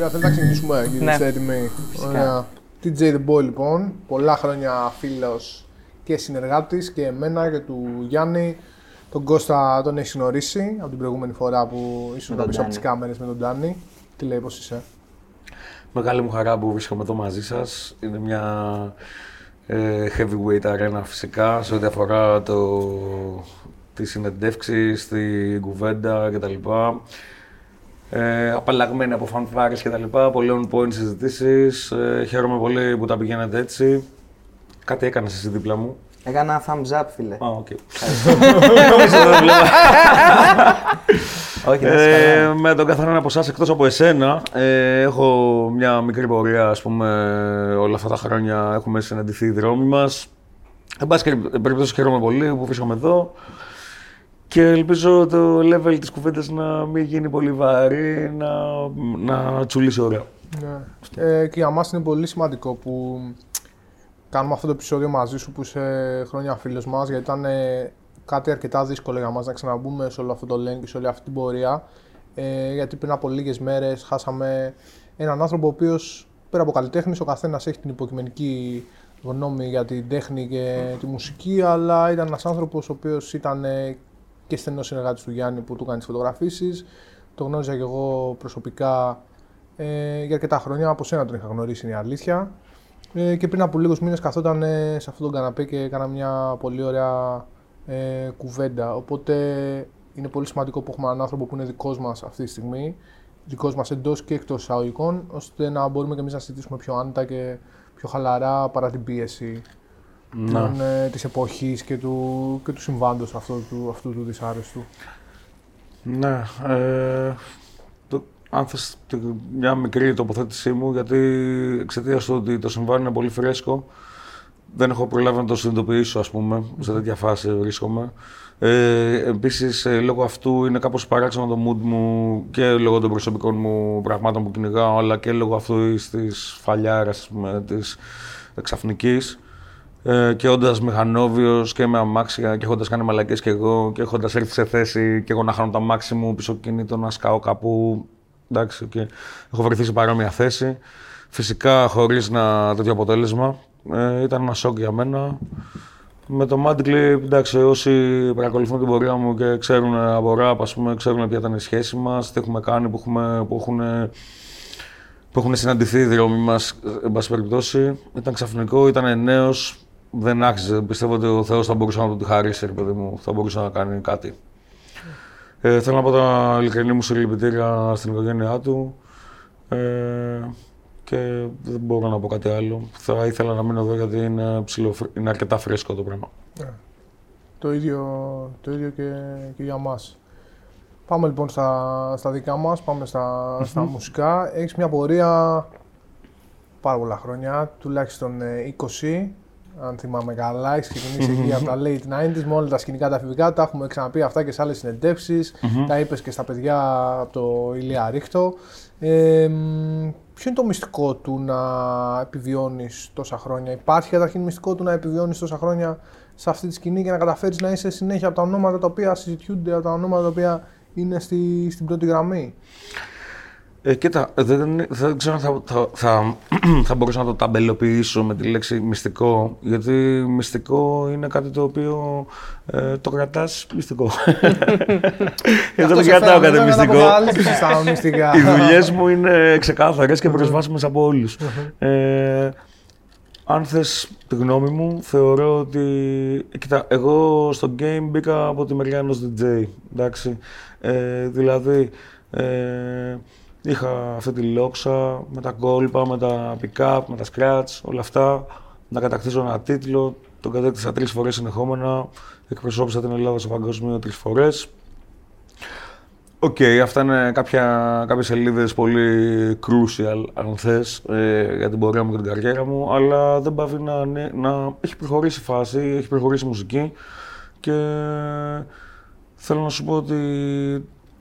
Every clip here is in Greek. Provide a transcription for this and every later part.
Ωραία, θέλω να ξεκινήσουμε, κύριε Ναι. Είστε έτοιμοι. Ωραία. TJ The Boy, λοιπόν. Πολλά χρόνια φίλος και συνεργάτης και εμένα και του Γιάννη. Τον Κώστα τον έχεις γνωρίσει από την προηγούμενη φορά που ήσουν τον πίσω από τις Ντάνι. κάμερες με τον Ντάνι. Τι λέει, πώς είσαι; Μεγάλη μου χαρά που βρίσκομαι εδώ μαζί σας. Είναι μια ε, heavyweight arena φυσικά σε ό,τι αφορά το, τις συνεντεύξεις, την κουβέντα κτλ. Ε, απαλλαγμένη από φανφάρες κτλ. Πολύ on point συζητήσεις. Ε, χαίρομαι πολύ που τα πηγαίνετε έτσι. Κάτι έκανες εσύ δίπλα μου. Έκανα thumbs up, φίλε. Α, οκ. Νομίζω δεν βλέπα. Όχι, να είσαι Ε, καλά. με τον καθέναν από εσάς εκτός από εσένα, ε, έχω μια μικρή πορεία, ας πούμε, όλα αυτά τα χρόνια έχουμε συναντηθεί οι δρόμοι μας. Εν πάση και- περιπτώσει, χαίρομαι πολύ που βρίσκομαι εδώ. Και ελπίζω το level της κουβέντας να μην γίνει πολύ βαρύ, να, να τσουλήσει ωραία. Ναι. Ε, και για μας είναι πολύ σημαντικό που κάνουμε αυτό το επεισόδιο μαζί σου που είσαι χρόνια φίλος μας γιατί ήταν ε, κάτι αρκετά δύσκολο για μας να ξαναμπούμε σε όλο αυτό το lane και σε όλη αυτή την πορεία ε, γιατί πριν από λίγες μέρες χάσαμε έναν άνθρωπο ο οποίος πέρα από καλλιτέχνης ο καθένας έχει την υποκειμενική γνώμη για την τέχνη και τη μουσική αλλά ήταν ένας άνθρωπος ο οποίος ήταν ε, και στενός συνεργάτης του Γιάννη που του κάνει τις φωτογραφίσεις το γνώριζα και εγώ προσωπικά ε, για αρκετά χρόνια. Από σένα τον είχα γνωρίσει, είναι η αλήθεια. Ε, και πριν από λίγους μήνες καθόταν ε, σε αυτόν τον καναπέ και έκανα μια πολύ ωραία ε, κουβέντα. Οπότε είναι πολύ σημαντικό που έχουμε έναν άνθρωπο που είναι δικός μας αυτή τη στιγμή, δικός μας εντός και εκτός εισαγωγικών, ώστε να μπορούμε και εμείς να συζητήσουμε πιο άνετα και πιο χαλαρά παρά την πίεση Να. των, ε, της εποχής και του, και του συμβάντος αυτού του, αυτού του δυσάρεστου. Ναι. Ε, το, αν θες τη- μια μικρή τοποθέτησή μου, γιατί εξαιτίας του ότι το συμβάν είναι πολύ φρέσκο, δεν έχω προλάβει να το συνειδητοποιήσω, ας πούμε, σε τέτοια φάση βρίσκομαι. Ε, επίσης, ε, λόγω αυτού είναι κάπως παράξενο το mood μου και λόγω των προσωπικών μου πραγμάτων που κυνηγάω, αλλά και λόγω αυτού της φαλιάρας, ας πούμε, της εξαφνικής. Ε, και όντας μηχανόβιος και με αμάξια και έχοντας κάνει μαλακές και εγώ και έχοντας έρθει σε θέση και εγώ να χάνω τα αμάξι μου πίσω κινητό να σκάω κάπου. Εντάξει, και έχω βρεθεί σε παρόμοια θέση. Φυσικά χωρίς να τέτοιο αποτέλεσμα. Ε, ήταν ένα σοκ για μένα. Με το Mad Clip, εντάξει, όσοι παρακολουθούν την πορεία μου και ξέρουν από ραπ, ας πούμε, ξέρουν ποια ήταν η σχέση μας, τι έχουμε κάνει, που, έχουμε, που έχουν που έχουν συναντηθεί οι δρόμοι μας, εν πάση περιπτώσει. Ήταν ξαφνικό, ήταν νέος, δεν άξιζε. Πιστεύω ότι ο Θεός θα μπορούσε να του τη χαρίσει, ρε παιδί μου, θα μπορούσε να κάνει κάτι. Ε, θέλω να πω τα ειλικρινή μου συλληπιτήρια στην οικογένειά του. Ε, και δεν μπορώ να πω κάτι άλλο. Θα ήθελα να μείνω εδώ γιατί είναι, ψηλό, είναι αρκετά φρέσκο το πράγμα. Το ίδιο, το ίδιο και, και για μας. Πάμε λοιπόν στα, στα δικά μας, πάμε στα, στα μουσικά. Έχεις μια πορεία πάρα πολλά χρόνια, τουλάχιστον ε, 20, αν θυμάμαι καλά. Έχεις ξεκινήσει εκεί από τα late 90s με όλα τα σκηνικά τα εφηβικά. Τα έχουμε ξαναπεί αυτά και σε άλλες συνεντεύξεις. Τα είπες και στα παιδιά από το Ηλία Ρίχτο. Ε, μ, ποιο είναι το μυστικό του να επιβιώνεις τόσα χρόνια; Υπάρχει καταρχήν μυστικό του να επιβιώνεις τόσα χρόνια σε αυτή τη σκηνή και να καταφέρεις να είσαι συνέχεια από τα ονόματα τα οποία συζητιούνται, από τα ονόματα τα οποία είναι στη, στην πρώτη γραμμή; Ε, κοίτα, δεν, δεν ξέρω αν θα, θα, θα, θα μπορούσα να το ταμπελοποιήσω με τη λέξη μυστικό, γιατί μυστικό είναι κάτι το οποίο ε, το κρατάς μυστικό. Εγώ δεν κρατάω κάτι μυστικό. στα μυστικά. Οι δουλειές μου είναι ξεκάθαρες και προσβάσιμες από όλους. Ε, αν θες τη γνώμη μου, θεωρώ ότι... Κοίτα, εγώ στο game μπήκα από τη μεριά ενός DJ, εντάξει. Ε, δηλαδή, ε, είχα αυτή τη λόξα με τα κόλπα, με τα pick-up, με τα scratch, όλα αυτά. Να κατακτήσω ένα τίτλο, τον κατέκτησα τρεις φορές συνεχόμενα. Εκπροσώπησα την Ελλάδα στο παγκόσμιο τρεις φορές. Οκ, αυτά είναι κάποια, κάποιες σελίδες πολύ crucial, αν θες, ε, για την πορεία μου και την καριέρα μου, αλλά δεν πάβει να, ναι, να έχει προχωρήσει η φάση, έχει προχωρήσει η μουσική και θέλω να σου πω ότι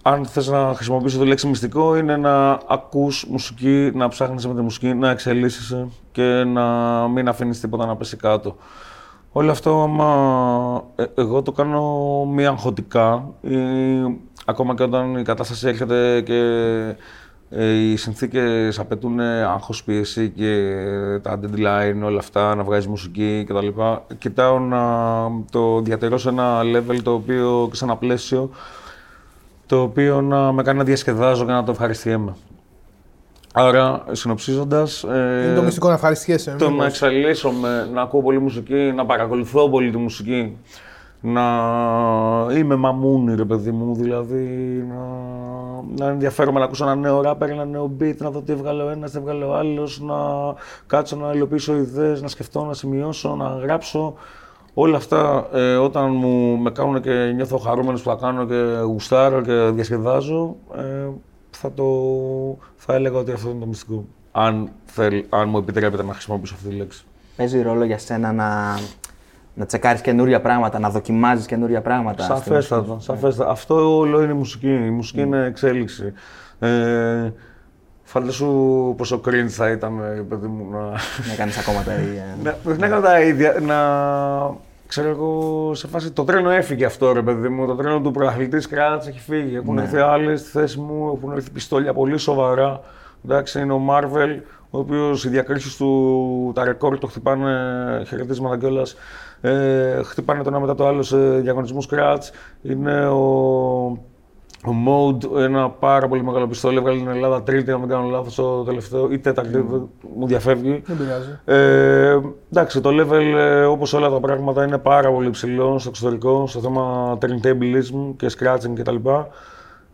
αν θες να χρησιμοποιήσω τη λέξη μυστικό είναι να ακούς μουσική, να ψάχνεις με τη μουσική, να εξελίσσεσαι και να μην αφήνεις τίποτα να πέσει κάτω. Όλο αυτό, άμα ε, εγώ το κάνω μη αγχωτικά, ή ακόμα και όταν η κατάσταση έρχεται και Ε, οι συνθήκες απαιτούν άγχος, πίεση και τα deadline, όλα αυτά, να βγάζεις μουσική κτλ. Κοιτάω να το διατηρώ σε ένα level το οποίο, σε ένα πλαίσιο, το οποίο να με κάνει να διασκεδάζω και να το ευχαριστιέμαι. Άρα, συνοψίζοντας. Ε, είναι το μυστικό να ευχαριστιέσαι. Το να εξαλείσσομαι, να ακούω πολύ μουσική, να παρακολουθώ πολύ τη μουσική. Να είμαι μαμούνι, ρε παιδί μου, δηλαδή να, να ενδιαφέρομαι να ακούσω ένα νέο ράπερ, ένα νέο beat, να δω τι έβγαλε ο ένας, τι έβγαλε ο άλλος, να κάτσω να υλοποιήσω ιδέες, να σκεφτώ, να σημειώσω, να γράψω. Όλα αυτά ε, όταν μου με κάνουν και νιώθω χαρούμενος που θα κάνω και γουστάρω και διασκεδάζω, ε, θα, το, θα έλεγα ότι αυτό είναι το μυστικό. Αν, θέλ, αν μου επιτρέπετε να χρησιμοποιήσω αυτή τη λέξη. Παίζει ρόλο για σένα να, να τσεκάρεις καινούρια πράγματα, να δοκιμάζεις καινούρια πράγματα. Σαφέστατα. σαφέστατα. Αυτό όλο είναι μουσική. Η μουσική είναι εξέλιξη. Ε, Φαντάσου πόσο cringe θα ήταν, παιδί μου, να... Να κάνεις ακόμα τα ίδια. να, να κάνω τα ίδια, να ξέρω εγώ, σε φάση το τρένο έφυγε αυτό ρε παιδί μου. Το τρένο του πρωταθλητής Κράτς έχει φύγει. Έχουν ναι. έρθει άλλες στη θέση μου, έχουν έρθει πιστόλια πολύ σοβαρά. Εντάξει, είναι ο Μάρβελ, ο οποίος οι διακρίσεις του, τα ρεκόρ το χτυπάνε χαιρετίσματα κιόλας. Ε, χτυπάνε το ένα μετά το άλλο σε διαγωνισμούς Κράτς. Είναι ο ο Mode, ένα πάρα πολύ μεγάλο πιστόλι, έβγαλε την Ελλάδα τρίτη, αν δεν κάνω λάθος, το τελευταίο, ή τέταρτη, mm. μου διαφεύγει. Δεν πειράζει. Ε, εντάξει, το level, ε, όπως όλα τα πράγματα, είναι πάρα πολύ ψηλό στο εξωτερικό, στο θέμα turntablism και scratching κτλ.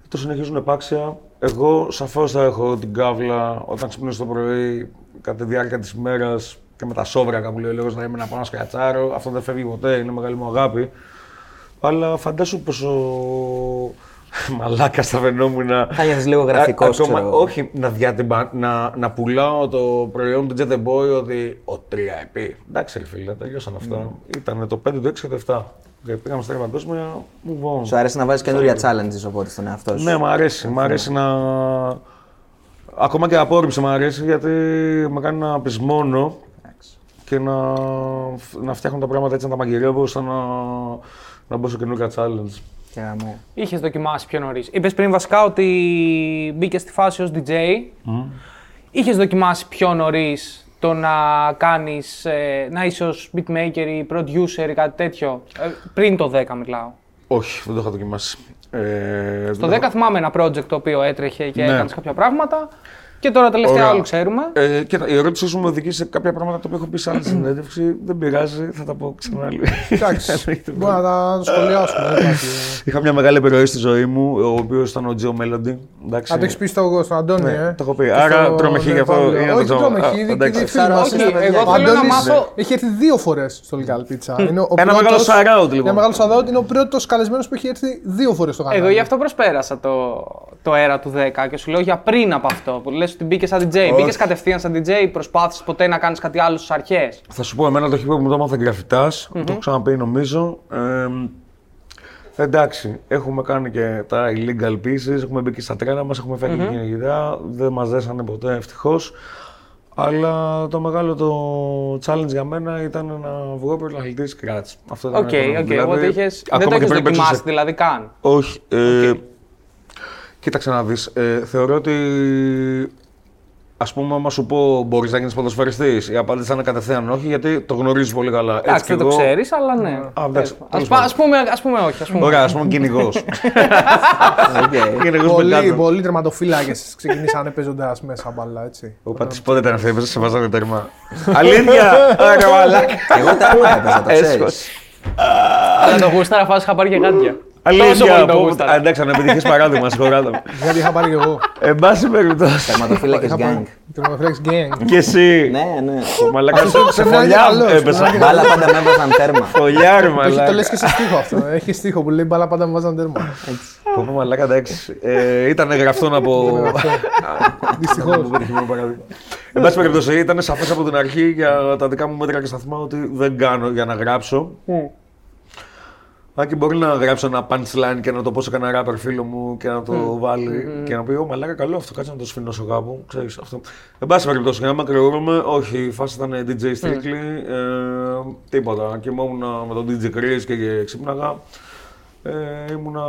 Το συνεχίζουν επάξια. Εγώ σαφώς θα έχω την κάβλα όταν ξυπνήσω το πρωί, κατά τη διάρκεια της ημέρας και με τα σόβρακα που λέει ο λόγος να είμαι να πάω να σκατσάρω. Αυτό δεν φεύγει ποτέ, είναι μεγάλη μου αγάπη. Αλλά φαντάσου πόσο Μαλάκα θα φαινόμουν να. Θα νιώθεις λίγο γραφικός. Όχι να, διατυμπα... να, να πουλάω το προϊόν του Jet the Boy ότι ο 3 επί. Εντάξει, ρε φίλε, τελειώσαν αυτά. Mm. Ήταν το 5, το 6 και το 7. Και πήγαμε στα παγκόσμια, μου βόν. Σου αρέσει να βάζεις καινούρια challenges οπότε στον εαυτό σου. Ναι, μου αρέσει. Μ' αρέσει να. Ακόμα και απόρριψη μου αρέσει γιατί με κάνει να πεισμώνω και να, να φτιάχνω τα πράγματα έτσι να τα μαγειρεύω ώστε να, να μπω σε καινούργια challenge. Είχες δοκιμάσει πιο νωρίς. Είπες πριν βασικά ότι μπήκες στη φάση ως DJ. Mm. Είχες δοκιμάσει πιο νωρίς το να κάνεις, ε, να είσαι ως beatmaker ή producer ή κάτι τέτοιο; Ε, πριν το 10 μιλάω. Όχι, δεν το είχα δοκιμάσει. Ε, Στο 10 θυμάμαι ένα project το οποίο έτρεχε και ναι. έκανες κάποια πράγματα. Και τώρα τελευταία όλοι ξέρουμε. Ε, κοίτα, η ερώτησή σου μου οδηγεί σε κάποια πράγματα που έχω πει σε άλλη συνέντευξη. Δεν πειράζει, θα τα πω ξανά λίγο. Εντάξει. Μπορεί να τα σχολιάσουμε. Είχα μια μεγάλη επιρροή στη ζωή μου, ο οποίος ήταν ο Τζο Μέλοντι. Αν το έχεις πει στον Αντώνη, ναι, ε. Το έχω πει. Άρα τρομεχή γι' αυτό. Όχι, τρομεχή. Εγώ θέλω να μάθω. Έχει έρθει δύο φορές στο Legal Pizza. Ένα μεγάλο σαράουτ λοιπόν. Ένα μεγάλο σαράουτ είναι ο πρώτος καλεσμένος που έχει έρθει δύο φορές στο κανάλι. Εγώ γι' αυτό προσπέρασα το αέρα του 10 και σου λέω για πριν από αυτό. Που λες ότι μπήκες σαν DJ. Μπήκες κατευθείαν σαν DJ, προσπάθησες ποτέ να κάνεις κάτι άλλο στι αρχές. Θα σου πω, εμένα το χίπο που μου το έμαθα γραφητά, mm-hmm. το έχω ξαναπεί νομίζω. Ε, εντάξει, έχουμε κάνει και τα illegal pieces, έχουμε μπει και στα τρένα μας, έχουμε φέρει mm-hmm. κυνηγητά, δεν μας δέσανε ποτέ ευτυχώς. Αλλά το μεγάλο το challenge για μένα ήταν να βγω πρωταθλητής scratch. Αυτό ήταν. Οκ, okay, okay. δηλαδή, δεν το έχεις δοκιμάσει δηλαδή καν; Όχι. Ε, Κοίταξε να δεις, ε, θεωρώ ότι Ας πούμε, άμα σου πω μπορείς να γίνεις ποδοσφαιριστής, η απάντηση είναι κατευθείαν όχι, γιατί το γνωρίζεις πολύ καλά. Εντάξει, δεν το ξέρεις, αλλά ναι. Ας πούμε, ας πούμε όχι. Ας πούμε. Ωραία, ας πούμε κυνηγός. Πολλοί, πολλοί τερματοφύλακες ξεκινήσανε παίζοντας μέσα μπαλά, έτσι. Ο Πατή πότε ήταν αυτή, έπαιζε σε βάζανε τέρμα. Αλήθεια! Ωραία, μαλάκα. Εγώ τέρμα έπαιζα, το ξέρεις. Αλλά το γούσταρα φάση είχα πάρει και γάντια. Αλήθεια, εντάξει, αν επιτυχεί παράδειγμα, συγχωράτε με. Γιατί είχα πάρει και εγώ. Εν πάση περιπτώσει. Τερματοφύλακες gang. Τερματοφύλακες gang. Και εσύ. Ναι, ναι. Μαλάκας σε φωλιά έπεσα. Μπάλα πάντα με έβαζαν τέρμα. Φωλιά, ρε μαλάκα. Το λες και σε στίχο αυτό. Έχει στίχο που λέει μπάλα πάντα με βάζαν τέρμα. Πω πω μαλάκα, εντάξει. Ήταν γραφτό από. Δυστυχώς. Εν πάση περιπτώσει, ήταν σαφές από την αρχή για τα δικά μου μέτρα και σταθμά ότι δεν κάνω για να γράψω. Άκη μπορεί να γράψω ένα punchline και να το πω σε κανένα rapper φίλο μου και να το mm. βάλει mm-hmm. και να πει: Ω μαλάκα, καλό αυτό, κάτσε να το σφινώσω κάπου. Ξέρεις, αυτό. Εν πάση περιπτώσει, για να μακριωρούμε, όχι, η φάση ήταν DJ Strictly, mm. ε, τίποτα. Κοιμόμουν με τον DJ Chris και ξύπναγα. Ε, ήμουνα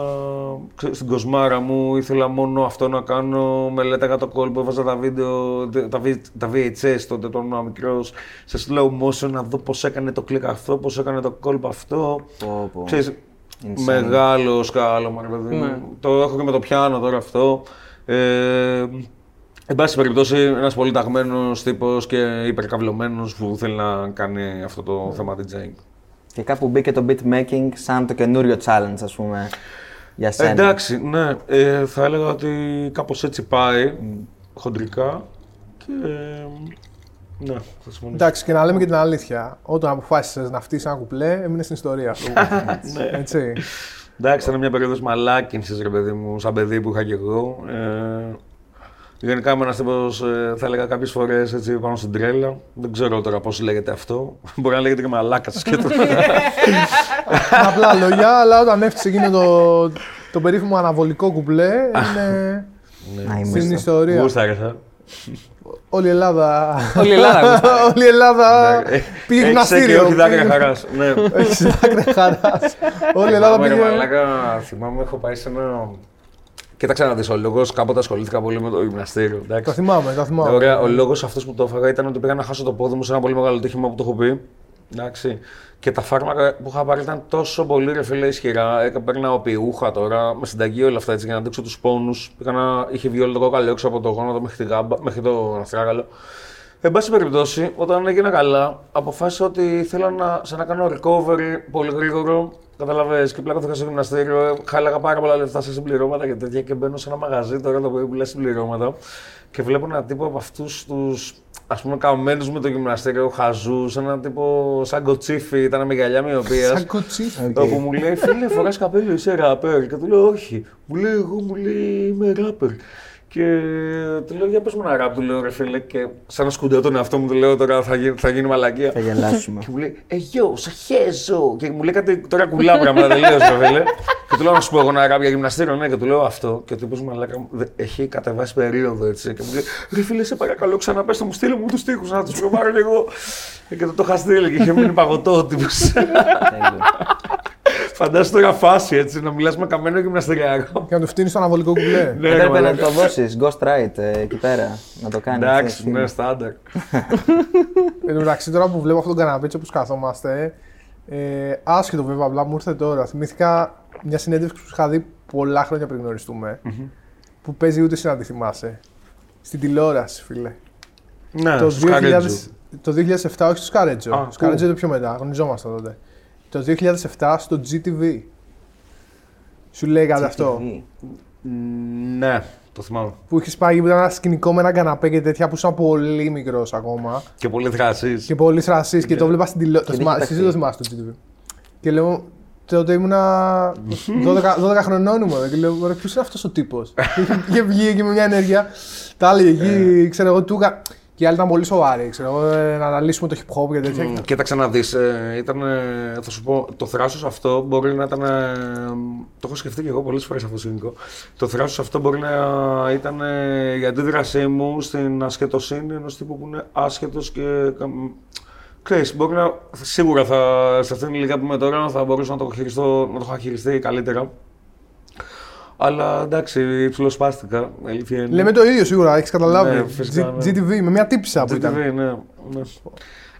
ξέρεις, στην κοσμάρα μου, ήθελα μόνο αυτό να κάνω. Μελέταγα το κόλπο, έβαζα τα βίντεο, τα, V- τα VHS τότε, όταν ήμουν μικρός, σε slow motion να δω πώς έκανε το κλικ αυτό, πώς έκανε το κόλπο αυτό. Πω, πω. Ξέρεις, Insane. μεγάλο σκάλωμα, ρε παιδί μου. Ναι. Το έχω και με το πιάνο τώρα αυτό. Ε, εν πάση περιπτώσει, ένας πολύ ταγμένος τύπος και υπερκαυλωμένο που θέλει να κάνει αυτό το θέμα DJing. Και κάπου μπήκε το beatmaking σαν το καινούριο challenge, ας πούμε, για σένα. Εντάξει, ναι. Ε, θα έλεγα ότι κάπως έτσι πάει, χοντρικά. Και ε, ναι, θα συμφωνήσω. Εντάξει, και να λέμε και την αλήθεια. Όταν αποφάσισες να φτύσεις ένα κουπλέ, έμεινε στην ιστορία αυτό. Ναι. Έτσι. Εντάξει, ήταν μια περίοδος μαλάκινσης, ρε παιδί μου, σαν παιδί που είχα και εγώ. Ε, γενικά είμαι ένας τύπος, ε, θα έλεγα κάποιες φορές έτσι πάνω στην τρέλα. Δεν ξέρω τώρα πώς λέγεται αυτό. Μπορεί να λέγεται και μαλάκας και το. Με απλά λόγια, αλλά όταν έφτιαξε εκείνο το, το περίφημο αναβολικό κουπλέ, είναι Να είμαι στην στο- ιστορία. Γούσταρες, ε. Όλη η Ελλάδα. Όλη η Ελλάδα γούσταρε. Όλη η Ελλάδα πήγε Έχεις και γυμναστήριο. όχι δάκρυα χαράς. Ναι. Έχει δάκρυα χαράς. Όλη η Ελλάδα Θυμάμαι, ρε πήγε. μαλάκα, θυμάμαι, έχω πάει σε ένα. Κοίταξε να δεις, ο λόγος κάποτε ασχολήθηκα πολύ με το γυμναστήριο. Εντάξει. Το θυμάμαι, το θυμάμαι. Ωραία, ο λόγος αυτός που το έφαγα ήταν ότι πήγα να χάσω το πόδι μου σε ένα πολύ μεγάλο τύχημα που το έχω πει. Εντάξει. Και τα φάρμακα που είχα πάρει ήταν τόσο πολύ ρε φίλε ισχυρά. Έπαιρνα οπιούχα τώρα, με συνταγή όλα αυτά έτσι για να αντέξω τους πόνους. Πήγα να είχε βγει όλο το κόκαλο έξω από το γόνατο μέχρι, τη γάμπα, μέχρι το αστράγαλο. Εν πάση περιπτώσει, όταν έγινα καλά, αποφάσισα ότι θέλω να, σαν να κάνω recovery πολύ γρήγορο. Καταλαβες, και πλάκα στο γυμναστήριο, χάλαγα πάρα πολλά λεφτά σε συμπληρώματα και τέτοια και μπαίνω σε ένα μαγαζί τώρα το οποίο πουλάει συμπληρώματα και βλέπω έναν τύπο από αυτούς τους ας πούμε καμμένους με το γυμναστήριο, χαζούς, έναν τύπο σαν κοτσίφι, ήταν με γυαλιά μοιοπίας. Σαν κοτσίφι. Όπου μου λέει, φίλε, φοράς καπέλο, είσαι ράπερ. Και του λέω, όχι. Μου λέει, εγώ μου λέει, είμαι ράπερ. Και του λέω, για πες μου ένα ράπ, του λέω, ρε φίλε, και σαν να σκουντέω τον εαυτό μου, του λέω, τώρα θα γίνει, θα γίνει μαλακία. Θα γελάσουμε. Και μου λέει, Ε, γιο, σε χέζω. Και μου λέει κάτι τώρα κουλά πράγματα τελείω, ρε φίλε. Και του λέω να σου πω εγώ ένα ράπ για γυμναστήριο, ναι, και του λέω αυτό. Και ο τύπος μου μαλάκα μου, δε- έχει κατεβάσει περίοδο έτσι. Και μου λέει, Ρε φίλε, σε παρακαλώ, ξαναπες το μου, στείλε μου τους τοίχου να τους προβάρω κι εγώ. Ε, Και το, το είχα στείλει και είχε μείνει παγωτό ο τύπος. Τέλειο. Φαντάζεσαι τώρα φάση έτσι, να μιλάς με καμένο γυμναστηριακό. Και να του φτύνεις στο αναβολικό κουπλέ. Ναι, Έπρεπε να μαλάκα. το δώσεις Ghost Right ε, εκεί πέρα, να το κάνεις. Εντάξει, έτσι. ναι, στάνταρ. Εν τω μεταξύ, τώρα που βλέπω αυτόν τον καναπέ έτσι όπω καθόμαστε, ε, άσχετο βέβαια, απλά μου ήρθε τώρα. Θυμήθηκα μια συνέντευξη που σου είχα δει πολλά χρόνια πριν γνωριστούμε. Που παίζει ούτε εσύ να τη θυμάσαι. Στην τηλεόραση, φίλε. Ναι, το, στο 2000, Σκαρέτζο. το 2007, όχι στο Σκαρέτζο. Α, το Σκαρέτζο είναι πιο μετά, γνωριζόμασταν τότε. Το 2007 στο GTV. Σου λέγατε αυτό. TV. Ναι, το θυμάμαι. Που είχες πάει που ήταν ένα σκηνικό με ένα καναπέ και τέτοια που ήσουν πολύ μικρός ακόμα. Και πολύ δράση. Και πολύ θρασή και το βλέπας στην τηλεόραση. δεν είχε Εσύ δεν παιχτεί. το θυμάσαι το GTV. Και λέω, τότε ήμουνα 12, 12 χρονών ήμουν και λέω, ρε ποιος είναι αυτός ο τύπος; είχε βγει και με μια ενέργεια, τα έλεγε εκεί, ξέρω εγώ, του είχα... Και οι άλλοι ήταν πολύ σοβαροί, ξέρω εγώ, ε, να αναλύσουμε το hip hop και τέτοια. Μ, Κοίταξε να δεις, ε, ήταν, ε, θα σου πω, το θράσος αυτό μπορεί να ήταν, ε, το έχω σκεφτεί και εγώ πολλές φορές αυτό το σκηνικό, το θράσος αυτό μπορεί να ήταν ε, η αντίδρασή μου στην ασχετοσύνη ενός τύπου που είναι άσχετος και καμ- Ξέρεις, μπορεί να, σίγουρα θα, σε αυτήν την ηλικία που είμαι τώρα θα μπορούσα να το, χειριστώ, να το είχα χειριστεί καλύτερα. Αλλά εντάξει, ψιλοσπάστηκα, η αλήθεια είναι. Λέμε το ίδιο σίγουρα, έχεις καταλάβει. Ναι, φυσικά, G- ναι. GTV με μια τύψα που GTV, ήταν. ναι, ναι.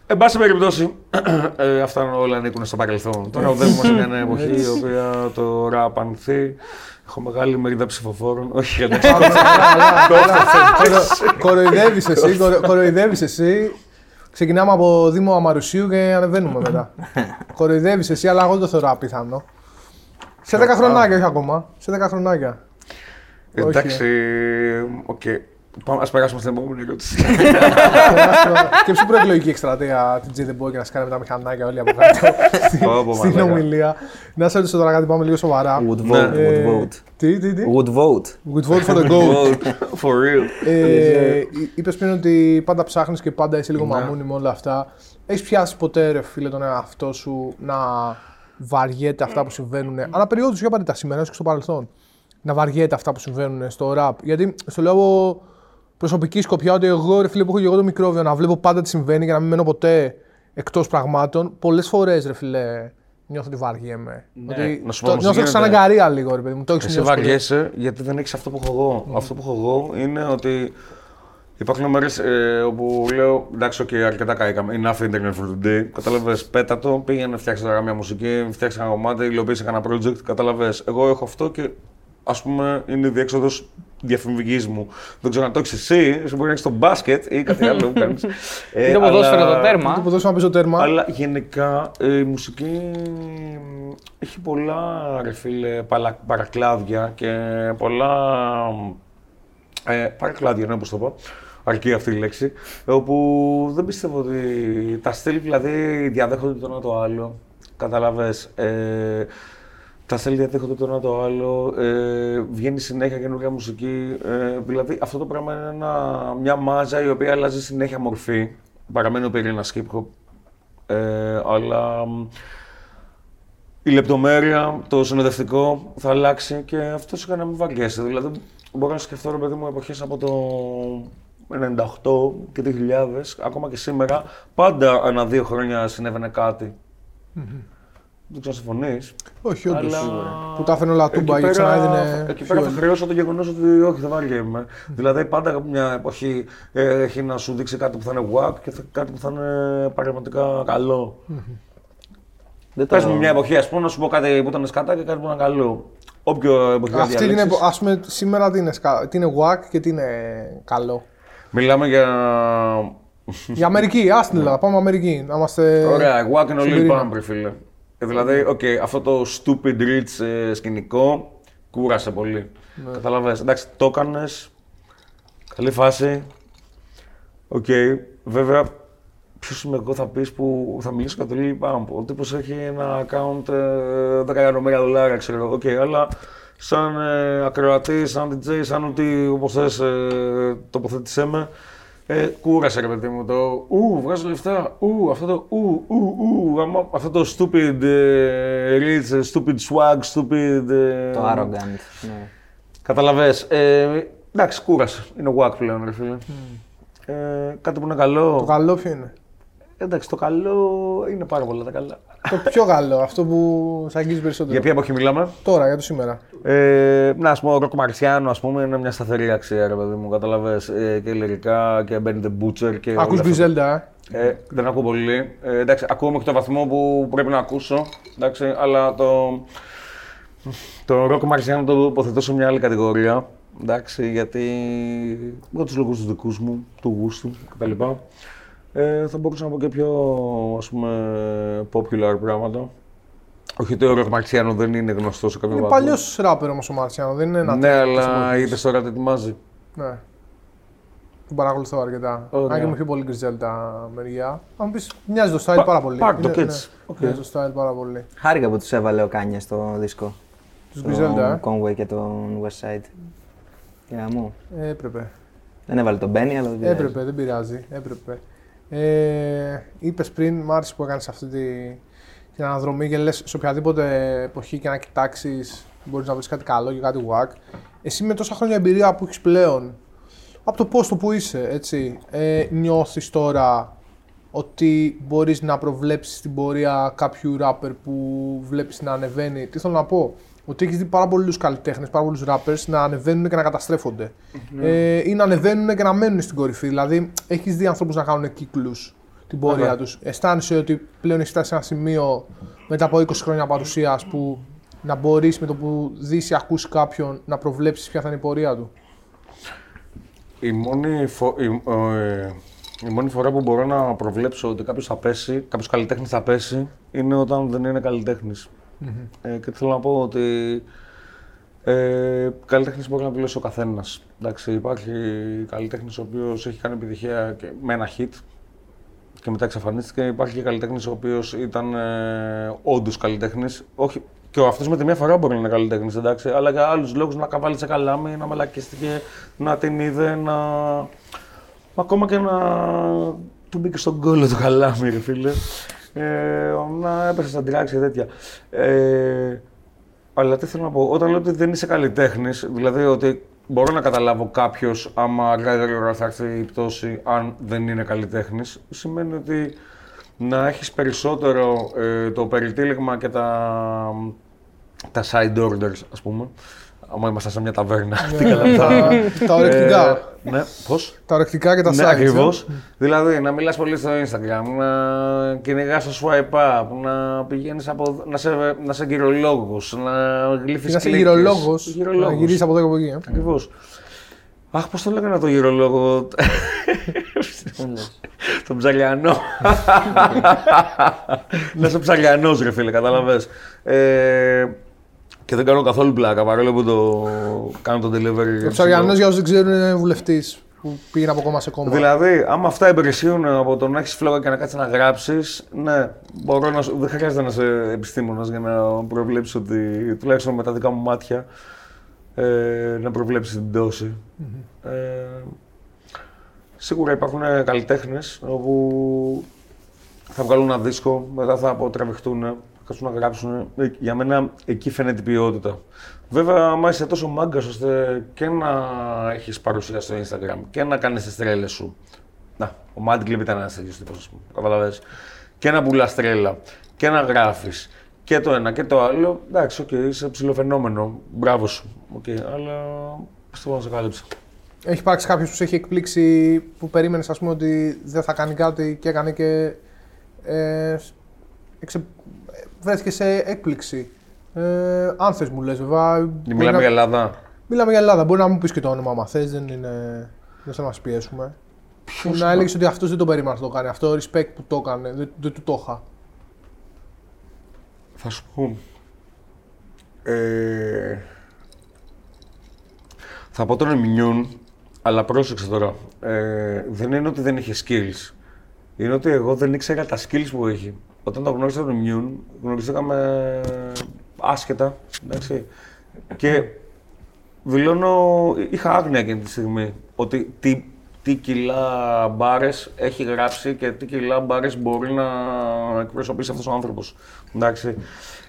Εν πάση περιπτώσει, ε, αυτά όλα ανήκουν στο παρελθόν. Τώρα οδεύουμε σε μια νέα εποχή η οποία το ραπ ανθεί. Έχω μεγάλη μερίδα ψηφοφόρων. Όχι, εντάξει. Κοροϊδεύεις εσύ, κορο- κοροϊδεύεις εσύ. Ξεκινάμε από Δήμο Αμαρουσίου και ανεβαίνουμε μετά. Κοροϊδεύεις εσύ, αλλά εγώ δεν το θεωρώ απίθανο. Σε 10 χρονάκια, όχι ακόμα. Σε 10 χρονάκια. Εντάξει, οκ. Πάμε, ας περάσουμε στην επόμενη ερώτηση. Σκέψου προεκλογική εκστρατεία την J The Boy και να σκάνε με τα μηχανάκια όλοι από κάτω στη- Πω, πω, στην μαλάκα. ομιλία. Να σε ρωτήσω τώρα κάτι, πάμε λίγο σοβαρά. Would Ναι. vote, would Ε, vote. Τι, τι, τι; Would vote. Would vote for the goat. For real. Ε, Είπες πριν ότι πάντα ψάχνεις και πάντα είσαι λίγο Ναι. μαμούνι με όλα αυτά. Έχεις πιάσει ποτέ, ρε φίλε, τον εαυτό σου να βαριέται αυτά που συμβαίνουν. Ανά περίοδου, όχι απαραίτητα σήμερα, ίσω και στο παρελθόν. Να βαριέται αυτά που συμβαίνουν στο ραπ. Γιατί στο λέω από προσωπικής σκοπιά ότι εγώ, ρε φίλε, που έχω και εγώ το μικρόβιο, να βλέπω πάντα τι συμβαίνει και να μην μένω ποτέ εκτός πραγμάτων. Πολλές φορές, ρε φίλε, νιώθω ότι βαριέμαι. Ναι, ότι να σου πω το, όμως νιώθω τι σαν γίνεται. αγκαρία λίγο, ρε παιδί μου. Το έχεις Εσύ νιώσει πολύ. βαριέσαι γιατί δεν έχεις αυτό που έχω εγώ. Αυτό που έχω εγώ είναι ότι υπάρχουν μέρες ε, όπου λέω εντάξει, οκ, αρκετά καήκαμε. Enough internet for today. Κατάλαβες, πέτα το, πήγαινε, φτιάξε τώρα μια μουσική, φτιάξε ένα κομμάτι, υλοποίησε ένα project. Κατάλαβες, εγώ έχω αυτό και ας πούμε είναι η διέξοδος διαφυγής μου. Δεν ξέρω αν το έχεις εσύ, εσύ μπορεί να έχεις το μπάσκετ ή κάτι άλλο που κάνεις. Ή το ποδόσφαιρο το τέρμα. Το ποδόσφαιρο να παίζω τέρμα. Αλλά γενικά ε, η μουσική έχει πολλά ρε φίλε, παλα- παρακλάδια και πολλά. Ε, παρακλάδια, ναι, όπως το πω. Αρκεί αυτή η λέξη. Όπου δεν πιστεύω ότι τα στυλ δηλαδή διαδέχονται το ένα το άλλο. Καταλαβες. Ε, τα στυλ διαδέχονται το ένα το άλλο. Ε, βγαίνει συνέχεια καινούργια μουσική. Ε, δηλαδή αυτό το πράγμα είναι ένα, μια μάζα η οποία αλλάζει συνέχεια μορφή. Παραμένει ο πυρήνας hip hop. Ε, αλλά μ, η λεπτομέρεια, το συνοδευτικό θα αλλάξει και αυτό σιγά να μην βαριέσαι. Δηλαδή, μπορώ να σκεφτώ ρε παιδί μου εποχές από το 98 και 2000, ακόμα και σήμερα, πάντα ανά δύο χρόνια συνέβαινε κάτι. Δεν ξέρω αν συμφωνείς. Όχι, όντως. Αλλά- Που τα έφερε όλα τούμπα και ξανά έδινε. Εκεί πέρα θα fuel. χρεώσω το γεγονός ότι όχι, δεν βαριέμαι. δηλαδή, πάντα μια εποχή ε, έχει να σου δείξει κάτι που θα είναι wack και θα- κάτι που θα είναι πραγματικά καλό. Δεν Πες μου μια εποχή, ας πούμε, να σου πω κάτι που ήταν σκατά και κάτι που ήταν καλό. Όποια εποχή να Αυτή την διαλέξεις. επο... ας πούμε, σήμερα τι είναι, σκα... τι είναι wack και τι είναι καλό. Μιλάμε για. Η Αμερική, άστην δηλαδή, πάμε Αμερική. Να είμαστε... Ωραία, wack and στην Lil πυρήνα. Pump, ρε φίλε. Ε, δηλαδή, οκ, αυτό το stupid rich ε, σκηνικό κούρασε πολύ. Ναι. Καταλαβες. Εντάξει, το έκανες. Καλή φάση. Οκ. Βέβαια, ποιος είμαι εγώ θα πεις που θα μιλήσω για το Lil Pump. Ο τύπος έχει ένα account ε, 10 εκατομμύρια δολάρια, ξέρω εγώ. Οκ, αλλά σαν ε, ακροατή, σαν DJ, σαν ό,τι όπως θες ε, τοποθέτησέ με. Ε, κούρασε ρε παιδί μου το ου, βγάζω λεφτά, ου, αυτό το ου, ου, ου, άμα- αυτό το stupid ε, rich, ε, stupid swag, stupid... ε, Το arrogant. Ναι. Καταλαβες. Ε, εντάξει, κούρασε. Είναι wack πλέον, ρε φίλε. Ε, κάτι που είναι καλό. Το καλό ποιο είναι; Εντάξει, το καλό είναι πάρα πολλά τα καλά. το πιο καλό, αυτό που σε αγγίζει περισσότερο. Για ποια εποχή μιλάμε; Τώρα, για το σήμερα. Ε, να, ας πούμε, ο Ροκ Μαρσιάνο, ας πούμε, είναι μια σταθερή αξία, ρε παιδί μου, καταλαβες. Ε, και λυρικά και Benny the Butcher και όλα Ακούς αυτά. Γκριζέλντα, ε; Ε, δεν ακούω πολύ. Ε, εντάξει, ακούω μέχρι το βαθμό που πρέπει να ακούσω. Εντάξει, αλλά το, το ροκ μαρσιάνο το υποθετώ σε μια άλλη κατηγορία. Εντάξει, γιατί για τους λόγους τους δικούς μου, του γούστου κτλ. Ε, θα μπορούσα να πω και πιο ας πούμε popular πράγματα. Όχι ότι ο ροκ μαρσιάνο δεν είναι γνωστός σε κάποιο Είναι βαθμό. παλιός ράπερ όμως ο Μαρσιάνο, δεν είναι ένα. Ναι, αλλά είδες τώρα τι ετοιμάζει. Ναι. Τον παρακολουθώ αρκετά. Ωραία. Αν και μου πιο πολύ γκριζέλτα μεριά. Αν μου πεις, μοιάζει το style πάρα πολύ. πάρ' το Είναι- και ναι, έτσι. Οκ. Μοιάζει το style πάρα πολύ. Χάρηκα που τους έβαλε ο Kanye στο δίσκο. Τους Griselda, ε; Conway και τον Westside. Για μου. Ε, Έπρεπε. Δεν έβαλε τον Benny, αλλά δεν πειράζει. Έπρεπε, δεν πειράζει. Έπρεπε. Ε, Είπες πριν, μ' άρεσε που έκανες αυτή τη, την αναδρομή και λες σε οποιαδήποτε εποχή και να κοιτάξεις, μπορείς να βρεις κάτι καλό και κάτι wack. Εσύ με τόσα χρόνια εμπειρία που έχεις πλέον, από το πόστο που είσαι, έτσι, ε, νιώθεις τώρα ότι μπορείς να προβλέψεις την πορεία κάποιου rapper που βλέπεις να ανεβαίνει; Τι θέλω να πω, ότι έχεις δει πάρα πολλούς καλλιτέχνες, πάρα πολλούς rappers να ανεβαίνουν και να καταστρέφονται. Ε, ή να ανεβαίνουν και να μένουν στην κορυφή. Δηλαδή, έχεις δει ανθρώπους να κάνουν κύκλους την πορεία Βέβαια. τους. Αισθάνεσαι ότι πλέον έχει φτάσει σε ένα σημείο μετά από 20 χρόνια παρουσίας που να μπορείς με το που δεις ή ακούσει κάποιον να προβλέψεις ποια θα είναι η πορεία του. Η μόνη, φο... η... ο, ε, η μόνη φορά που μπορώ να προβλέψω ότι κάποιος θα πέσει, κάποιος καλλιτέχνης θα πέσει, είναι όταν δεν είναι καλλιτέχνης. Ε, και θέλω να πω ότι ε, καλλιτέχνη μπορεί να δουλέψει ο καθένας. Υπάρχει καλλιτέχνη ο οποίος έχει κάνει επιτυχία και με ένα hit και μετά εξαφανίστηκε. Υπάρχει και καλλιτέχνη ο οποίος ήταν ε, όντως καλλιτέχνη. Όχι, και ο αυτός με τη μία φορά μπορεί να είναι καλλιτέχνη, εντάξει, αλλά για άλλους λόγους να καβάλει σε καλάμι, να μαλακίστηκε, να την είδε, να. Ακόμα και να του μπήκε στον κόλλο το καλάμι, ρε φίλε. Ε, να έπεσε στα τυράξια και τέτοια. Ε, αλλά τι θέλω να πω, όταν λέω ότι δεν είσαι καλλιτέχνης, δηλαδή ότι μπορώ να καταλάβω κάποιος άμα αργά ή γρήγορα θα έρθει η πτώση αν δεν είναι καλλιτέχνης, σημαίνει ότι να έχεις περισσότερο ε, το περιτύλιγμα και τα, τα side orders, ας πούμε. Άμα ήμασταν σε μια ταβέρνα. Ναι, τι καλά τα, τα ορεκτικά. Ε, ναι, πώς; τα ορεκτικά και τα Ναι, sites. ε. ακριβώς. Δηλαδή, να μιλάς πολύ στο Instagram, να κυνηγάς το swipe up, να πηγαίνεις από. να σε, να σε γυρολόγο, να γλύφεις Και να είσαι γυρολόγο. Να γυρίσει από εδώ και από εκεί. ε. Ακριβώς. Αχ, πώς το λέγανε το γυρολόγο. Τον ψαλιανό. Να είσαι ψαλιανός, ρε φίλε, κατάλαβε. Ε, και δεν κάνω καθόλου πλάκα παρόλο που το κάνω το delivery. Ο Ψαριανός, για όσους δεν ξέρουν, είναι βουλευτής που πήγαινε από κόμμα σε κόμμα. Δηλαδή, άμα αυτά υπηρεσίουν από το να έχεις φλόγα και να κάτσεις να γράψεις, ναι, μπορώ να, σου- δεν χρειάζεται να είσαι επιστήμονας για να προβλέψεις ότι, τουλάχιστον με τα δικά μου μάτια, ε, να προβλέψεις την πτώση. Ε, σίγουρα υπάρχουν καλλιτέχνες όπου θα βγάλουν ένα δίσκο, μετά θα αποτραβηχτούν, θα κάτσουν να γράψουν. Ε, Για μένα εκεί φαίνεται η ποιότητα. Βέβαια, άμα είσαι τόσο μάγκας ώστε και να έχεις παρουσία στο Instagram και να κάνεις τις τρέλες σου. Να, ο Mad Clip ήταν ένας τέτοιος τύπος, ας πούμε. Καταλαβαίνεις. Και να πουλάς τρέλα και να γράφεις και το ένα και το άλλο. Εντάξει, οκ, είσαι ψιλοφαινόμενο. Μπράβο σου. Οκ, αλλά πιστεύω να σε κάλυψα. Έχει υπάρξει κάποιος που σε έχει εκπλήξει που περίμενες, ας πούμε, ότι δεν θα κάνει κάτι και έκανε και. Ε, εξε, βρέθηκε σε έκπληξη. Ε, αν θες μου λες, βέβαια. μπορεί Μιλάμε να- για Ελλάδα. Μιλάμε για Ελλάδα. Μπορεί να μου πεις και το όνομα, άμα θες, δεν είναι. Δεν θα μας πιέσουμε. Που να έλεγες ότι αυτός δεν το περίμενα να το κάνει. Αυτό respect που το έκανε, δεν, δεν του το είχα. Θα σου πω. Ε, θα πω τον Εμινιούν, αλλά πρόσεξε τώρα. Ε, δεν είναι ότι δεν είχε skills. Είναι ότι εγώ δεν ήξερα τα skills που έχει. Όταν το γνώρισα τον Εμινιούν, γνωριστήκαμε άσχετα. Εντάξει. Και δηλώνω, είχα άγνοια εκείνη τη στιγμή ότι τι, τι κιλά μπάρες έχει γράψει και τι κιλά μπάρες μπορεί να εκπροσωπήσει αυτός ο άνθρωπος. Εντάξει.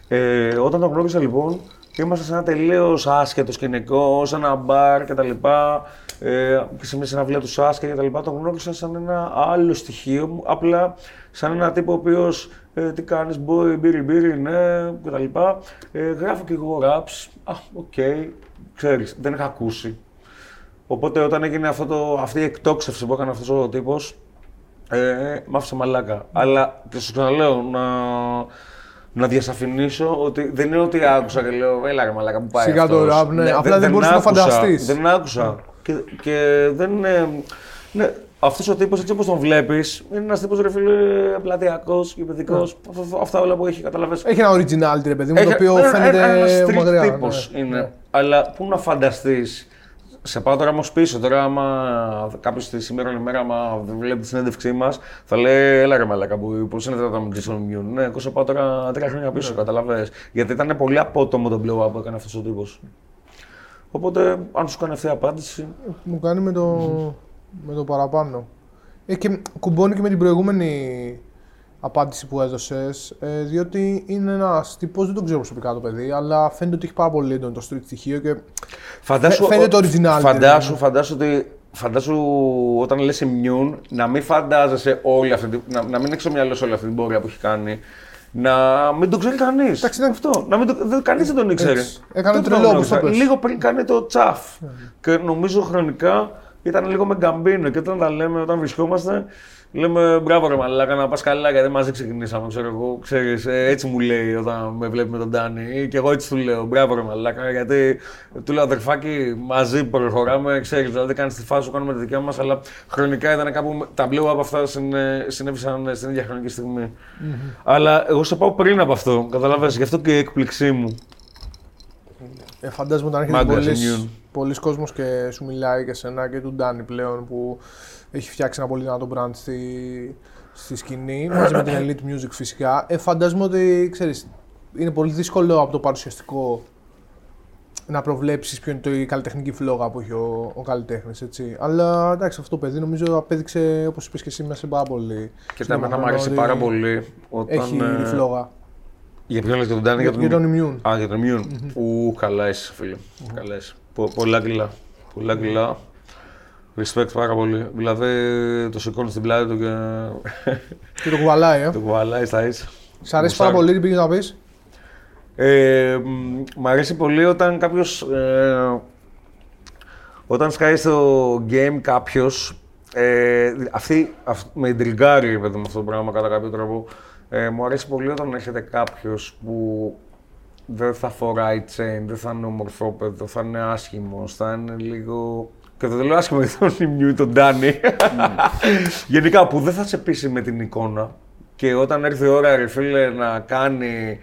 Ε, όταν τον γνώρισα λοιπόν, ήμασταν σε ένα τελείως άσχετο σκηνικό, σε ένα μπαρ κτλ. Ε, και σε μια συναυλία τους Σάσκα κτλ. Τον γνώρισα σαν ένα άλλο στοιχείο μου, απλά σαν ένα τύπο ο οποίος ε, τι κάνεις, boy, μπίρι, μπίρι, ναι, κτλ. Ε, γράφω και εγώ raps. Α, οκ, ξέρεις, δεν είχα ακούσει. Οπότε όταν έγινε αυτό το, αυτή η εκτόξευση που έκανε αυτός ο τύπος, ε, μ' άφησε μαλάκα. Αλλά και σου ξαναλέω να, να διασαφηνίσω ότι δεν είναι ότι άκουσα και λέω Έλα ρε μαλάκα που πάει Σιγά το αυτός». ραπ, ναι. Απλά δεν μπορείς να το άκουσα, φανταστείς. Δεν άκουσα. Και, και δεν είναι... Ναι, αυτός ο τύπος έτσι όπως τον βλέπεις, είναι ένας τύπος ρε φίλε πλατειακό, γηπαιδικό. Αυτά όλα που έχει καταλαβαίνει. Έχει ένα originality, ρε παιδί μου, το οποίο φαίνεται ένα street μακριά. τύπος ναι. είναι. Ναι. Αλλά πού να φανταστείς. Σε πάω τώρα όμως πίσω. Τώρα, άμα κάποιος τη σήμερα ημέρα, άμα βλέπει τη συνέντευξή μας, θα λέει: Έλα ρε Μαλάκα, πώς είναι δυνατόν να μην ξέρεις τον Μιούν. Ναι, εγώ σε πάω τώρα τρία χρόνια πίσω, Ναι. καταλαβες. Γιατί ήταν πολύ απότομο το blow up που έκανε αυτός ο τύπος. Οπότε, αν σου κάνει αυτή η απάντηση. Μου κάνει με το, με το παραπάνω. Ε, και κουμπώνει και με την προηγούμενη απάντηση που έδωσες, ε, διότι είναι ένας τύπος, δεν τον ξέρω προσωπικά το παιδί, αλλά φαίνεται ότι έχει πάρα πολύ έντονο το street στοιχείο και Φαντάσου, φαίνεται το originality, Φαντάσου, δηλαδή. φαντάσου ότι. Φαντάσου όταν λες immune, να μην φαντάζεσαι όλη αυτή, την- να, να μην έχεις στο μυαλό σου όλη αυτή την πορεία που έχει κάνει. Να μην τον ξέρει κανείς. Εντάξει, είναι- αυτό. Να μην το, δεν, κανείς δεν τον ήξερε. Έτσι. Έκανε Τότε τρελό, τον όπως το γνώρισα. πες. Λίγο πριν κάνει το τσαφ. Και νομίζω χρονικά ήταν λίγο με γκαμπίνο. Και όταν τα λέμε, όταν βρισκόμαστε, λέμε μπράβο ρε μαλάκα να πας καλά γιατί μαζί ξεκινήσαμε. Ξέρω εγώ, ξέρεις, ε, έτσι μου λέει όταν με βλέπει με τον Ντάνι. Και εγώ έτσι του λέω μπράβο ρε μαλάκα γιατί του λέω αδερφάκι μαζί προχωράμε. Ξέρεις, δηλαδή κάνεις τη φάση σου, κάνουμε τη δικιά μας. Αλλά χρονικά ήταν κάπου με- τα blow up αυτά συνε- συνέβησαν στην ίδια χρονική στιγμή. Αλλά εγώ σε πάω πριν από αυτό, καταλαβαίνεις, γι' αυτό και η έκπληξή μου. ε, φαντάζομαι όταν έρχεται Μάγκας, πολλής, immune. πολλής κόσμος και σου μιλάει και σένα και του Ντάνι πλέον που έχει φτιάξει ένα πολύ δυνατό brand στη, στη σκηνή, μαζί με την Elite Music φυσικά. Ε, φαντάζομαι ότι, ξέρεις, είναι πολύ δύσκολο από το παρουσιαστικό να προβλέψεις ποιο είναι το, η καλλιτεχνική φλόγα που έχει ο, ο καλλιτέχνης, έτσι. Αλλά εντάξει, αυτό το παιδί νομίζω απέδειξε, όπως είπες και εσύ, μέσα σε πάρα πολύ. Και τα εμένα μου σύντομο αρέσει χρόνο πάρα ότι πολύ όταν. Έχει ε, τη φλόγα. Για ποιον λες, για τον Ντάνι, Για, για τον Immune. Α, για τον Immune. Ου, καλά είσαι, φίλε. Καλά είσαι. Πο- πολλά κιλά. Πολλά κιλά. Respect πάρα πολύ. Δηλαδή το σηκώνεις στην πλάτη του και Και το κουβαλάει, ε. το κουβαλάει στα ίσα. Σ' αρέσει Γουστάρω. πάρα πολύ τι πήγες να πεις; Ε, μ, μ' αρέσει πολύ όταν κάποιος. Ε, όταν σκάει στο game κάποιος. Ε, αυτή, αυ- με εντριγκάρει, ρε παιδί μου, αυτό το πράγμα κατά κάποιο τρόπο. Ε, μου αρέσει πολύ όταν έρχεται κάποιος που δεν θα φοράει chain, δεν θα είναι ομορφόπεδο, θα είναι άσχημο, θα είναι λίγο. Και δεν το λέω άσχημο γιατί τον Νιμιού ή τον Ντάνι. Γενικά που δεν θα σε πείσει με την εικόνα. Και όταν έρθει η ώρα, ρε φίλε, να κάνει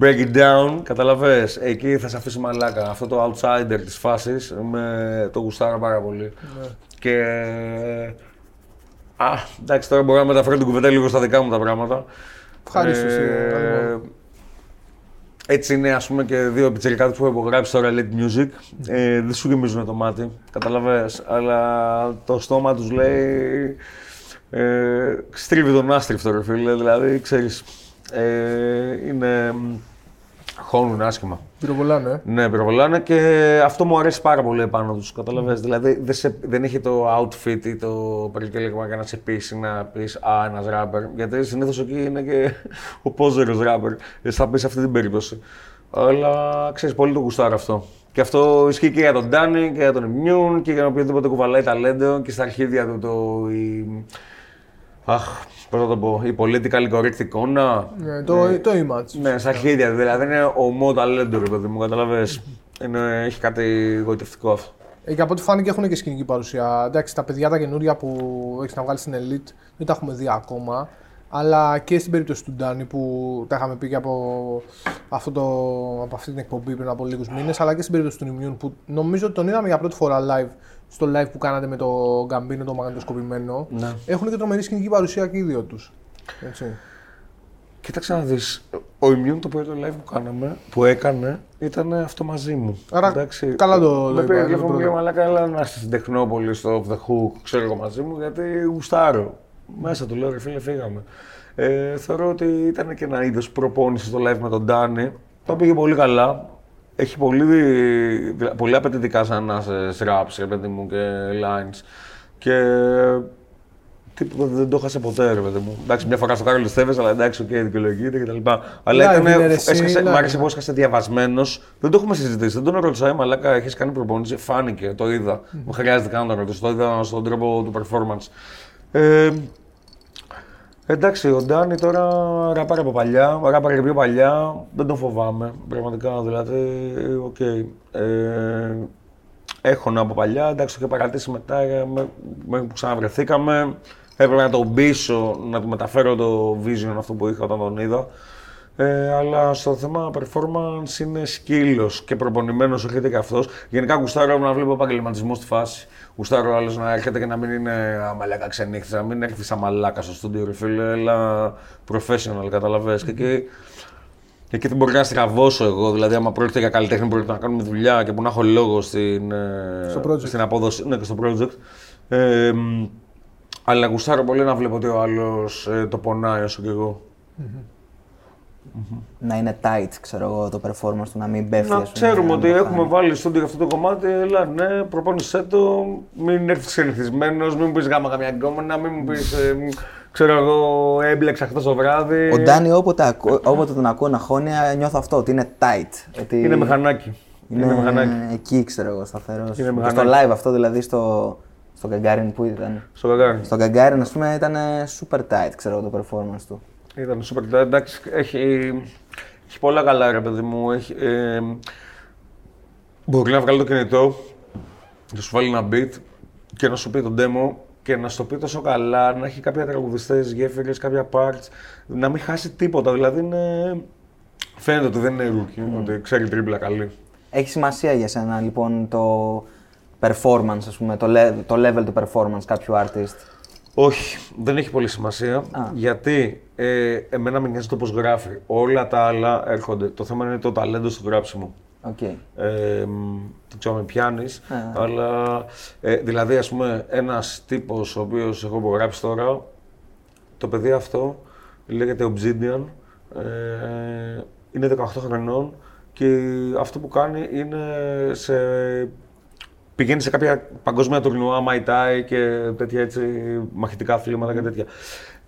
break it down, καταλαβες, εκεί θα σε αφήσει μαλάκα. Αυτό το outsider της φάσης, με το γουστάρω πάρα πολύ. Και... Α, εντάξει, τώρα μπορώ να μεταφέρω την κουβέντα λίγο στα δικά μου τα πράγματα. Ευχαρίστω. Ε, έτσι είναι, ας πούμε, και δύο πιτσιρικάτες που έχω υπογράψει στο Elite Music. Ε, δεν σου γεμίζουν το μάτι, καταλαβες, αλλά το στόμα τους λέει... Ε, στρίβει τον άστριφτο, ρε φίλε, δηλαδή, ξέρεις, ε, είναι... Χώνουν άσχημα. Πυροβολάνε, ε. Ναι, πυροβολάνε και αυτό μου αρέσει πάρα πολύ επάνω τους. Καταλαβαίνεις. Δηλαδή δεν, σε, δεν έχει το outfit ή το περιτύλιγμα για να σε πείσει να πεις Α, ένας ράπερ. Γιατί συνήθως εκεί είναι και ο πόζερος ράπερ. Εσύ θα πεις σε αυτή την περίπτωση. Αλλά ξέρεις, πολύ το γουστάρω αυτό. Και αυτό ισχύει και για τον Ντάνι και για τον Immune και για οποιοδήποτε κουβαλάει ταλέντο και στα αρχίδια του το. Η... Αχ, πώς θα το πω, η political correct εικόνα. Ναι, το, το image. Ναι, στα αρχίδια του. Δηλαδή είναι ομό ταλέντο, ρε παιδί μου, καταλαβες. Είναι, έχει κάτι γοητευτικό αυτό. Ε, και από ό,τι φάνηκε έχουν και σκηνική παρουσία. Εντάξει, τα παιδιά τα καινούρια που έχεις να βγάλεις στην Elite δεν τα έχουμε δει ακόμα. Αλλά και στην περίπτωση του Ντάνι που τα είχαμε πει και από, αυτό το, από αυτή την εκπομπή πριν από λίγους μήνες, αλλά και στην περίπτωση του Νιμιούν που νομίζω ότι τον είδαμε για πρώτη φορά live στο live που κάνατε με το Γκαμπίνο το μαγνητοσκοπημένο. Ναι. Έχουν και τρομερή σκηνική παρουσία και οι δύο τους. Κοίταξε να δεις, ο Immune το πρώτο live που κάναμε, που έκανε, ήταν αυτό μαζί μου. Άρα, καλά το- Με το πήρε είπα, τηλέφωνο το και πρώτο. μαλάκα, έλα να είσαι στην Τεχνόπολη, στο Off the Hook, ξέρω εγώ μαζί μου, γιατί γουστάρω. Μέσα του λέω, ρε φίλε, φύγαμε. Ε, θεωρώ ότι ήταν και ένα είδος προπόνησης στο live με τον Ντάνι. Το πήγε πολύ καλά. Έχει πολύ, δηλα- πολύ απαιτητικά σαν να σε raps, ρε παιδί μου, και lines. Και Τίποτα δεν το χάσε ποτέ, ρε παιδί μου. Εντάξει, μια φορά στο Κάρολο Στέβε, αλλά εντάξει, οκ, δικαιολογείται κτλ. Αλλά Live ήταν. είναι, ρε, εσύ, Έσκασε, μ' live. άρεσε που έσκασε διαβασμένος. Δεν το έχουμε συζητήσει. Δεν τον ρώτησα, «Ε, μαλάκα, έχεις κάνει προπόνηση. Φάνηκε, το είδα. Μου χρειάζεται καν να τον ρωτήσω. Το είδα στον τρόπο του performance. Ε, εντάξει, ο Ντάνι τώρα ράπαρε από παλιά, ράπαρε και πιο παλιά. Δεν τον φοβάμαι. Πραγματικά δηλαδή, οκ. Ε, έχω από παλιά, εντάξει, το είχε παρατήσει μετά ε, με, με που ξαναβρεθήκαμε. Έπρεπε να τον πείσω, να του μεταφέρω το vision αυτό που είχα όταν τον είδα. Ε, αλλά στο θέμα performance είναι σκύλος και προπονημένος, έρχεται και αυτό. Γενικά γουστάρω να βλέπω επαγγελματισμό στη φάση. Γουστάρω άλλος να έρχεται και να μην είναι «Α, μαλάκα ξενύχτη, να μην έρθεις σαν μαλάκα στο στούντιο, ρε φίλε, αλλά professional, καταλαβες. Και εκεί Εκεί δεν μπορεί να στραβώσω εγώ. Δηλαδή, άμα πρόκειται για καλλιτέχνη που πρέπει να κάνουμε δουλειά και που να έχω λόγο στην, ε, Στο project. στην απόδοση. Ναι, και στο project. Ε, μ, αλλά γουστάρω πολύ να βλέπω ότι ο άλλος το πονάει όσο και εγώ. Να είναι tight, ξέρω εγώ, το performance του, να μην πέφτει. Να ας πούμε, ξέρουμε να ότι μην το έχουμε χάνει. βάλει στον για αυτό το κομμάτι. Ελά, ναι, προπόνησέ το. Μην έρθεις ξενυχισμένο, μην μου πεις γάμα καμιά γκόμενα, μην μου πεις. ξέρω εγώ, έμπλεξα χθες το βράδυ. Ο Ντάνι, όποτε, ακού- όποτε τον ακούω να χώνει, νιώθω αυτό, ότι είναι tight. Ότι Είναι μηχανάκι. Είναι, Είναι μηχανάκι. εκεί, ξέρω εγώ, σταθερός. Είναι Στο μηχανάκι. live αυτό, δηλαδή στο, στο Gagarin που ήταν. Στο καγκάρι. Στο Gagarin, ας πούμε, ήταν super tight, ξέρω εγώ, το performance του. Ήταν super tight. Εντάξει, έχει, έχει πολλά καλά ρε παιδί μου. Έχει, ε, μπορεί να βγάλει το κινητό, να σου βάλει ένα beat και να σου πει το demo και να σου το πει τόσο καλά, να έχει κάποια τραγουδιστές, γέφυρες, κάποια parts, να μην χάσει τίποτα. Δηλαδή είναι... Φαίνεται ότι δεν είναι rookie, ότι ξέρει τρίπλα καλή. Έχει σημασία για σένα λοιπόν το performance, ας πούμε, το, le- το level του performance κάποιου artist; Όχι, δεν έχει πολύ σημασία. Α. Γιατί ε, εμένα με νοιάζει το πώς γράφει. Όλα τα άλλα έρχονται. Το θέμα είναι το ταλέντο στο γράψιμο. Οκ. Ε, μ, δεν ξέρω αν με πιάνεις, Α. αλλά ε, δηλαδή, ας πούμε, ένας τύπος ο οποίος έχω υπογράψει τώρα, το παιδί αυτό λέγεται Obsidian, ε, είναι 18 χρονών και αυτό που κάνει είναι σε πηγαίνει σε κάποια παγκόσμια τουρνουά, Muay Thai και τέτοια έτσι μαχητικά αθλήματα και τέτοια.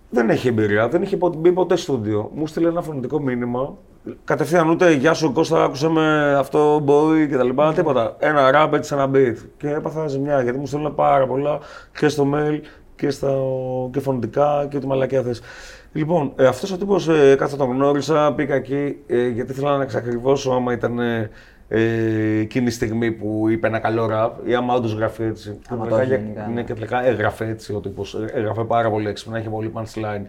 Δεν έχει εμπειρία, δεν είχε πο- μπει ποτέ στούντιο. Μου στείλε ένα φωνητικό μήνυμα. Κατευθείαν ούτε Γεια σου Κώστα, άκουσε με αυτό, boy και τα λοιπά. Τίποτα. Ένα rap έτσι, ένα beat. Και έπαθα ζημιά γιατί μου στέλνουν πάρα πολλά και στο mail και, στα, και φωνητικά και ό,τι μαλακία θες. Λοιπόν, ε, αυτός ο τύπος ε, κάθε τον γνώρισα, πήγα εκεί ε, γιατί ήθελα να εξακριβώσω άμα ήταν ε, ε, εκείνη η στιγμή που είπε ένα καλό ραπ ή άμα όντως γράφει έτσι. Άμα Και το τελικά- έχει γενικά, ναι. ναι, και τελικά έγραφε έτσι ο τύπος. Έγραφε πάρα πολύ έξυπνα, είχε πολύ punchline.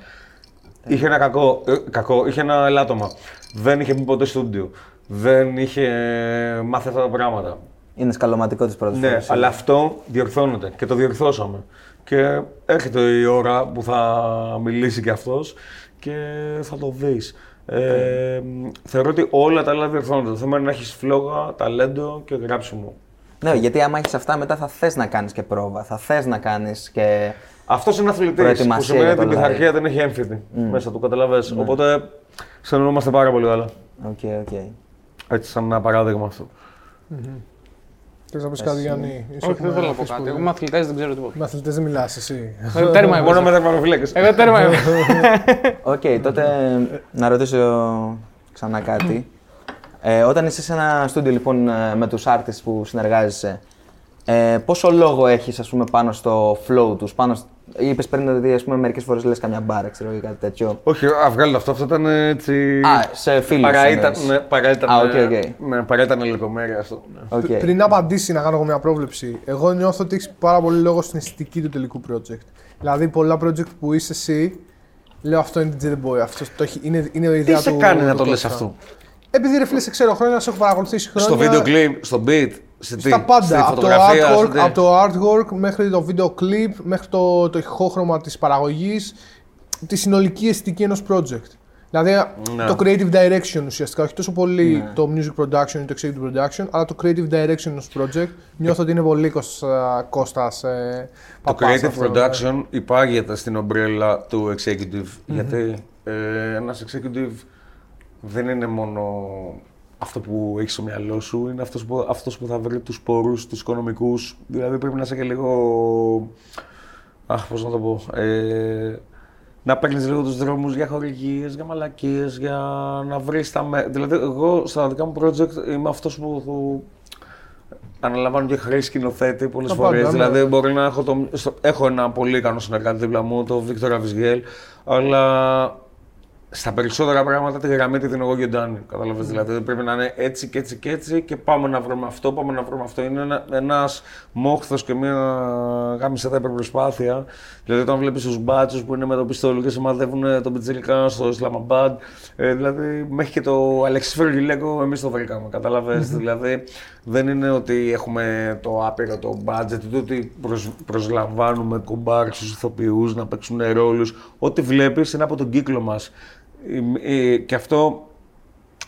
Είχε ένα κακό, ε, κακό, είχε ένα ελάττωμα. Δεν είχε μπει ποτέ στούντιο. Δεν είχε ε, μάθει αυτά τα πράγματα. Είναι σκαλωματικό της πρώτης Ναι, αλλά αυτό διορθώνεται και το διορθώσαμε. Και έρχεται η ώρα που θα μιλήσει και αυτός και θα το δεις. Ε, θεωρώ ότι όλα τα άλλα διορθώνονται. Το θέμα είναι να έχεις φλόγα, ταλέντο και γράψιμο. Ναι, γιατί άμα έχεις αυτά, μετά θα θες να κάνεις και πρόβα. Θα θες να κάνεις και. Αυτός είναι αθλητής. Που Προετοιμασία σημαίνει για ότι το την live. πειθαρχία δεν έχει έμφυτη μέσα του, καταλαβες. Οπότε συνεννοούμαστε πάρα πολύ καλά. Οκ, οκ. Έτσι, σαν ένα παράδειγμα αυτό. Θες να πεις κάτι, Γιάννη; Είσαι Όχι, δεν έχουμε θέλω να πω αφήσει κάτι. πολύ. Εγώ με αθλητέ δεν ξέρω τίποτα. Με αθλητές δεν μιλάς εσύ. Ε, Τέρμα εγώ. Μόνο με τερματοφύλακες. Εγώ τέρμα εγώ. Οκ, τότε να ρωτήσω ξανά κάτι. Ε, όταν είσαι σε ένα στούντιο λοιπόν ε, με τους artists που συνεργάζεσαι, ε, πόσο λόγο έχεις ας πούμε πάνω στο flow τους, πάνω σ... Είπες πριν ότι ας πούμε μερικές φορές λες καμιά μπάρα, ξέρω ή κάτι τέτοιο. Όχι, βγάλ' το αυτό. Αυτό ήταν έτσι. Α, σε φίλους Παρά ήταν, εννοείς. ναι, παρά ήταν, Α, οκ, οκ. ναι, παρά ήταν λεπτομέρεια αυτό. ναι. Οκ. Πριν να απαντήσει, να κάνω εγώ μια πρόβλεψη. Εγώ νιώθω ότι έχεις πάρα πολύ λόγο στην αισθητική του τελικού project. Δηλαδή, πολλά project που είσαι εσύ, λέω αυτό είναι DJ The Boy. Αυτό το έχει, είναι, είναι η Τι ιδέα σε του. κάνει να του το λες Κώστα. αυτό; Επειδή ρε φίλε, σε ξέρω χρόνια, σε έχω παρακολουθήσει χρόνια. Στο βίντεο κλιπ, στο beat, σε τι, Στα στη πάντα. Από το, φωτογραφία, σε artwork, τι; από το artwork μέχρι το βίντεο κλιπ, μέχρι το, το ηχόχρωμα της παραγωγής, τη συνολική αισθητική ενός project. Δηλαδή Ναι. το creative direction ουσιαστικά, όχι τόσο πολύ το music production ή το executive production, αλλά το creative direction ενός project. Νιώθω ότι είναι πολύ Κώστα- Κώστας ε, Το παπάς creative αυτό, ναι. production υπάγεται στην ομπρέλα του executive. Γιατί ε, ένας executive δεν είναι μόνο αυτό που έχεις στο μυαλό σου, είναι αυτός που, αυτός που θα βρει τους πόρους, τους οικονομικούς. Δηλαδή πρέπει να είσαι και λίγο... Αχ, πώς να το πω. Ε, να παίρνεις λίγο τους δρόμους για χορηγίες, για μαλακίες, για να βρεις τα... Με... Δηλαδή εγώ στα δικά μου project είμαι αυτός που, που αναλαμβάνω και χρέη σκηνοθέτη πολλές Τα φορές. πάντα, ναι. Δηλαδή, μπορεί να έχω, το, στο- έχω ένα πολύ ικανό συνεργάτη δίπλα μου, τον Βίκτορα Βυσγέλ, αλλά στα περισσότερα πράγματα τη γραμμή τη δίνω εγώ και ο Ντάνι. Κατάλαβες, δηλαδή πρέπει να είναι έτσι και έτσι και έτσι και πάμε να βρούμε αυτό, πάμε να βρούμε αυτό. Είναι ένα, ένας μόχθος και μια γάμισέτα υπερπροσπάθεια. Δηλαδή όταν βλέπεις τους μπάτσους που είναι με το πιστόλι και σημαδεύουν τον Πιτσίλικα στο Ισλαμαμπάντ, ε, δηλαδή μέχρι και το Αλεξής Φεργιλέκο εμείς το βρήκαμε, καταλαβες. Δηλαδή δεν είναι ότι έχουμε το άπειρο το budget, ούτε ότι προσ, προσλαμβάνουμε κομπάρσους, ηθοποιούς να παίξουν ρόλους. Ό,τι βλέπεις είναι από τον κύκλο μας. Ε, ε, Και αυτό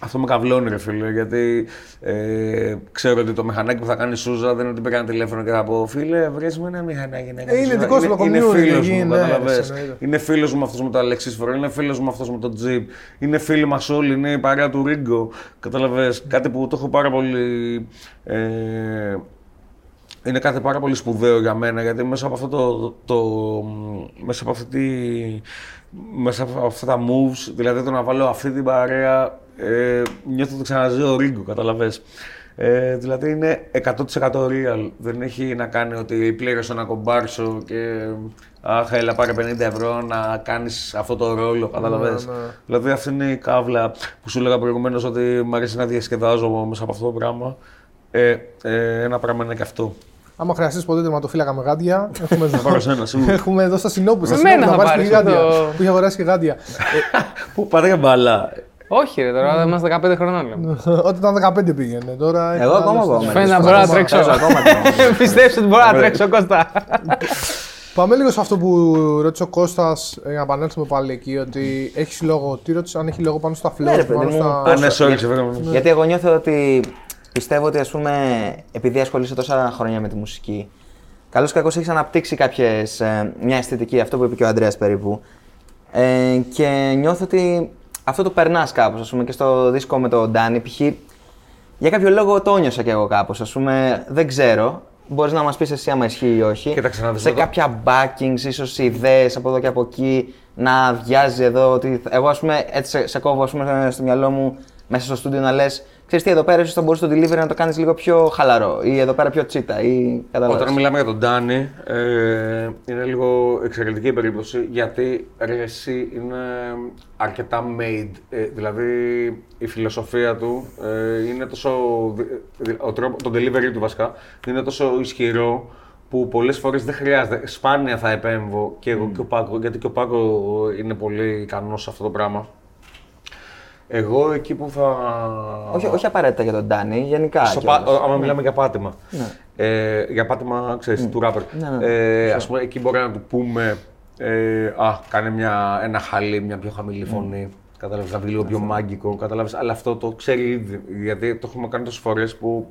αυτό με καυλώνει, ρε φίλε, γιατί ε, ξέρω ότι το μηχανάκι που θα κάνει η Σούζα δεν είναι ότι πήγα ένα τηλέφωνο και θα πω Φίλε, βρες μου ένα μηχανάκι να κάνει Ε, είναι Σούζα». δικός του το είναι, community, φίλος εκεί, μου, ναι, καταλαβες. εννοείται. Είναι φίλος μου αυτός με το Αλεξής Φορέ, είναι φίλος μου αυτός με το Τζιπ, είναι φίλοι μας όλοι, είναι η παρέα του Ρίγκο. Καταλαβες, κάτι που το έχω πάρα πολύ. Ε, είναι κάτι πάρα πολύ σπουδαίο για μένα γιατί μέσα από αυτό το, το, μέσα από αυτή τη, μέσα από αυτά τα moves, δηλαδή το να βάλω αυτή την παρέα, ε, νιώθω ότι ξαναζεί ο Ρίγκο, καταλαβες. Ε, δηλαδή είναι 100% real. Δεν έχει να κάνει ότι πλήρωσε ένα κομπάρσο και αχ, έλα πάρε 50 ευρώ να κάνεις αυτό το ρόλο, καταλαβες. ναι. Δηλαδή αυτή είναι η κάβλα που σου έλεγα προηγουμένως ότι μου αρέσει να διασκεδάζω μέσα από αυτό το πράγμα. Ε, ε, ένα πράγμα είναι και αυτό. Άμα χρειαστείς ποτέ τερματοφύλακα με γάντια, έχουμε εδώ. πάρω σένα, σίγουρα. έχουμε εδώ στα Συνόπου. Στα Με μένα Συνόπου θα να πάρεις πάρεις, και γάντια. το- Που είχε αγοράσει και γάντια. Πού πάτε για μπαλά. Όχι, ρε, τώρα είμαστε 15 χρονών. λέμε. Όταν ήταν 15 πήγαινε. Τώρα έχεις Εγώ άλλο ακόμα στυλ. εγώ. Φαίνεται να μπορώ να τρέξω. Παίζω ακόμα. Πιστεύω ότι μπορώ να τρέξω, Κώστα. Πάμε λίγο σε αυτό που ρώτησε ο Κώστας, ε, για να επανέλθουμε πάλι εκεί, ότι έχεις λόγο. Τι ρώτησε, αν έχει λόγο πάνω στα flow, Ναι, ρε, πάνω παιδί μου, στα. Α, ναι, sorry, ξεφύγαμε. Γιατί εγώ νιώθω ότι πιστεύω ότι ας πούμε, επειδή ασχολείσαι τόσα χρόνια με τη μουσική, καλώς ή κακό έχεις αναπτύξει κάποιες, ε, μια αισθητική, αυτό που είπε και ο Αντρέας περίπου. Ε, και νιώθω ότι αυτό το περνάς κάπως, ας πούμε, και στο δίσκο με τον Ντάνι. Π.χ. για κάποιο λόγο το νιώσα κι εγώ κάπως, ας πούμε, δεν ξέρω. Μπορείς να μας πεις εσύ άμα ισχύει ή όχι. Κοίταξε να δεις σε εδώ. κάποια backings, ίσως ιδέες από εδώ και από εκεί, να βιάζει εδώ. Ότι... Εγώ, ας πούμε, έτσι σε, σε κόβω ας πούμε, στο μυαλό μου μέσα στο στούντιο να λες: Ξέρεις τι, εδώ πέρα ίσως θα μπορούσε το delivery να το κάνεις λίγο πιο χαλαρό ή εδώ πέρα πιο τσίτα. Ή... Καταλάβες. Όταν μιλάμε για τον Ντάνι, ε, είναι λίγο εξαιρετική η περίπτωση γιατί ρε, εσύ είναι αρκετά made. Ε, δηλαδή η φιλοσοφία του ε, είναι τόσο. δι- Ο τρόπο, το delivery του βασικά είναι τόσο ισχυρό που πολλές φορές δεν χρειάζεται. Σπάνια θα επέμβω και εγώ και ο Πάκο, γιατί και ο Πάκο είναι πολύ ικανός σε αυτό το πράγμα. Εγώ εκεί που θα. όχι, όχι απαραίτητα για τον Ντάνι, γενικά. Στο κιόλας. πα... Άμα μιλάμε για πάτημα. Ε, για πάτημα, ξέρεις, του ράπερ. Ναι, ναι. Ε, ας πούμε, εκεί μπορεί να του πούμε, ε, α, κάνε μια, ένα χαλί, μια πιο χαμηλή φωνή. Κατάλαβες, να βγει λίγο πιο μάγκικο, κατάλαβες. Αλλά αυτό το ξέρει ήδη, γιατί το έχουμε κάνει τόσες φορές που...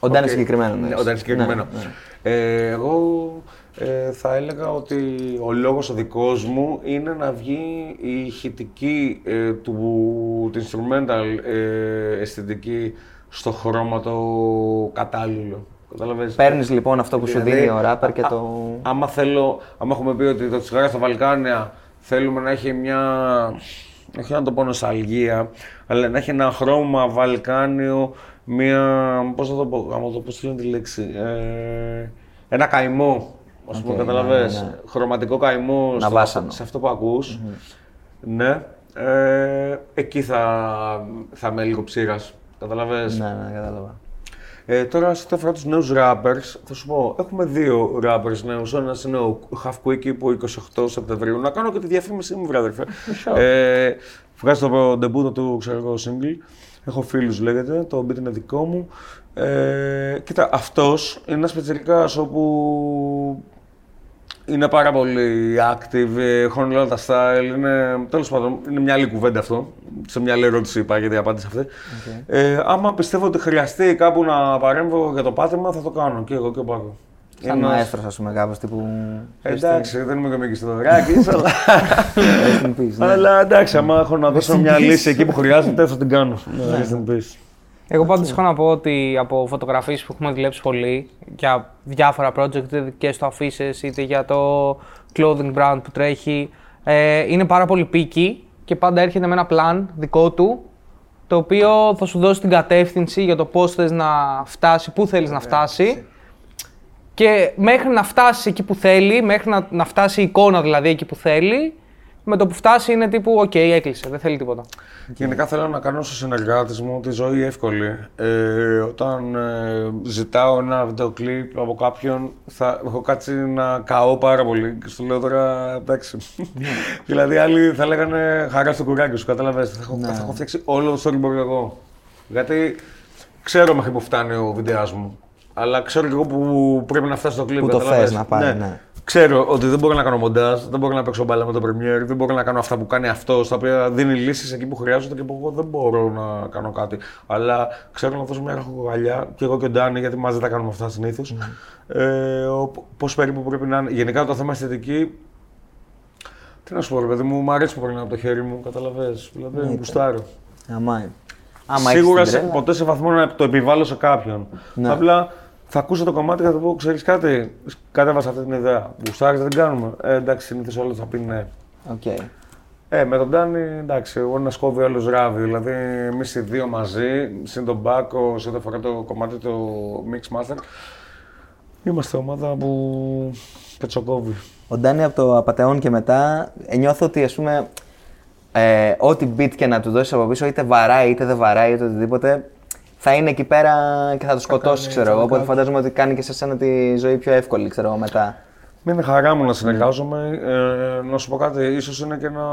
Ο Ντάνι Οκ, συγκεκριμένο. Ναι, εννοείς. ο Ντάνι συγκεκριμένο. Ναι, ναι. Ε, εγώ ε, θα έλεγα ότι ο λόγος ο δικός μου είναι να βγει η ηχητική ε, του, του instrumental ε, αισθητική στο χρώμα το κατάλληλο. Καταλαβαίνεις; Παίρνεις λοιπόν αυτό που σου Δηλαδή, δίνει ο ράπερ και α- το. Άμα θέλω, άμα έχουμε πει ότι το τσιγάρο στα Βαλκάνια θέλουμε να έχει μια, όχι να το πω νοσταλγία, αλλά να έχει ένα χρώμα βαλκάνιο, μια, πώς θα το πω, άμα το πω στη τη λέξη, ε, ένα καημό, ας πούμε, Οκ, καταλαβες, ναι, ναι, ναι. χρωματικό καημό στο- βάσανο. σε αυτό που ακούς. Ναι, ε, εκεί θα, θα είμαι λίγο ψείρας, καταλαβες. Ναι, ναι, κατάλαβα. Ε, τώρα, σε ό,τι αφορά τους νέους rappers, θα σου πω: Έχουμε δύο rappers νέους. Ένας είναι ο Half Quickie που 28 Σεπτεμβρίου. Να κάνω και τη διαφήμιση μου, βρε αδερφέ. ε, βγάζει το ντεμπούτο του, ξέρω εγώ, single. Έχω φίλους, λέγεται. Το beat είναι δικό μου. Ε, κοίτα, αυτός είναι ένας πετσερικά όπου είναι πάρα πολύ active, ε, έχουν όλα τα style. Είναι, τέλος πάντων, είναι μια άλλη κουβέντα αυτό. Σε μια άλλη ερώτηση είπα γιατί η απάντηση αυτή. Ε, άμα πιστεύω ότι χρειαστεί κάπου να παρέμβω για το πάτημα, θα το κάνω και εγώ και ο Πάκο. Σαν Είναι ένας- μαέστρος, ας πούμε, κάπως τύπου. Εντάξει, δεν είμαι και ο Μίκης Θεοδωράκης, αλλά... Rest in peace, ναι. αλλά εντάξει, άμα έχω να δώσω μια λύση εκεί που χρειάζεται, θα την κάνω. Ναι, Rest in peace. Εγώ πάντως έχω να πω ότι από φωτογραφίες που έχουμε δουλέψει πολύ για διάφορα project, είτε και στο αφήσει είτε για το clothing brand που τρέχει, ε, είναι πάρα πολύ πίκη και πάντα έρχεται με ένα plan δικό του το οποίο θα σου δώσει την κατεύθυνση για το πώς θες να φτάσει, πού θέλεις να φτάσει. και μέχρι να φτάσει εκεί που θέλει, μέχρι να, να φτάσει η εικόνα δηλαδή εκεί που θέλει, με το που φτάσει είναι τύπου «ΟΚ, έκλεισε, δεν θέλει τίποτα». Γενικά θέλω να κάνω στους συνεργάτες μου τη ζωή εύκολη. Ε, όταν ε, ζητάω ένα βίντεο κλιπ από κάποιον, θα έχω κάτσει να καώ πάρα πολύ και σου λέω τώρα εντάξει. δηλαδή άλλοι θα λέγανε χαρά στο κουράκι σου, κατάλαβες. Θα, έχω- θα έχω φτιάξει όλο το storyboard εγώ. Γιατί ξέρω μέχρι που φτάνει ο βιντεάς μου. Αλλά ξέρω και εγώ που πρέπει να φτάσει το κλιπ. Πού το κατάλαβες. θες να πάει, ναι. Ξέρω ότι δεν μπορώ να κάνω μοντάζ, δεν μπορώ να παίξω μπάλα με το Premiere, δεν μπορώ να κάνω αυτά που κάνει αυτός, τα οποία δίνει λύσεις εκεί που χρειάζονται και που εγώ δεν μπορώ να κάνω κάτι. Αλλά ξέρω να δώσω μια ραχοκοκαλιά και εγώ και ο Ντάνι, γιατί μαζί τα κάνουμε αυτά συνήθως. Ε, Πώς περίπου πρέπει να είναι. Γενικά το θέμα αισθητική. Τι να σου πω, ρε παιδί μου, μου αρέσει που περνάει από το χέρι μου, καταλαβες. Δηλαδή, γουστάρω. Αμά. Άμα έχεις Σίγουρα την σε, τρέλα, ποτέ σε βαθμό να το επιβάλλω σε κάποιον. Ναι. Απλά θα ακούσω το κομμάτι και θα του πω: Ξέρεις κάτι, κατέβασα αυτή την ιδέα. Γουστάρεις, δεν την κάνουμε. Ε, εντάξει, συνήθως όλο θα πει ναι. Οκ. Ε, με τον Ντάνι, εντάξει, ο ένας κόβει, ο άλλος ράβει. Δηλαδή, εμείς οι δύο μαζί, συν τον Μπάκο, σε ό,τι αφορά το κομμάτι το Mix Master, είμαστε ομάδα που πετσοκόβει. Ο Ντάνι από το Απατεών και μετά ε, νιώθω ότι ας πούμε ε, ό,τι beat και να του δώσεις από πίσω, είτε βαράει είτε δεν βαράει είτε οτιδήποτε, θα είναι εκεί πέρα και θα το σκοτώσει, ξέρω εγώ. Οπότε φαντάζομαι ότι κάνει και σε σένα τη ζωή πιο εύκολη, ξέρω εγώ μετά. Με είναι χαρά μου να συνεργάζομαι. Ε, να σου πω κάτι, ίσως είναι και ένα,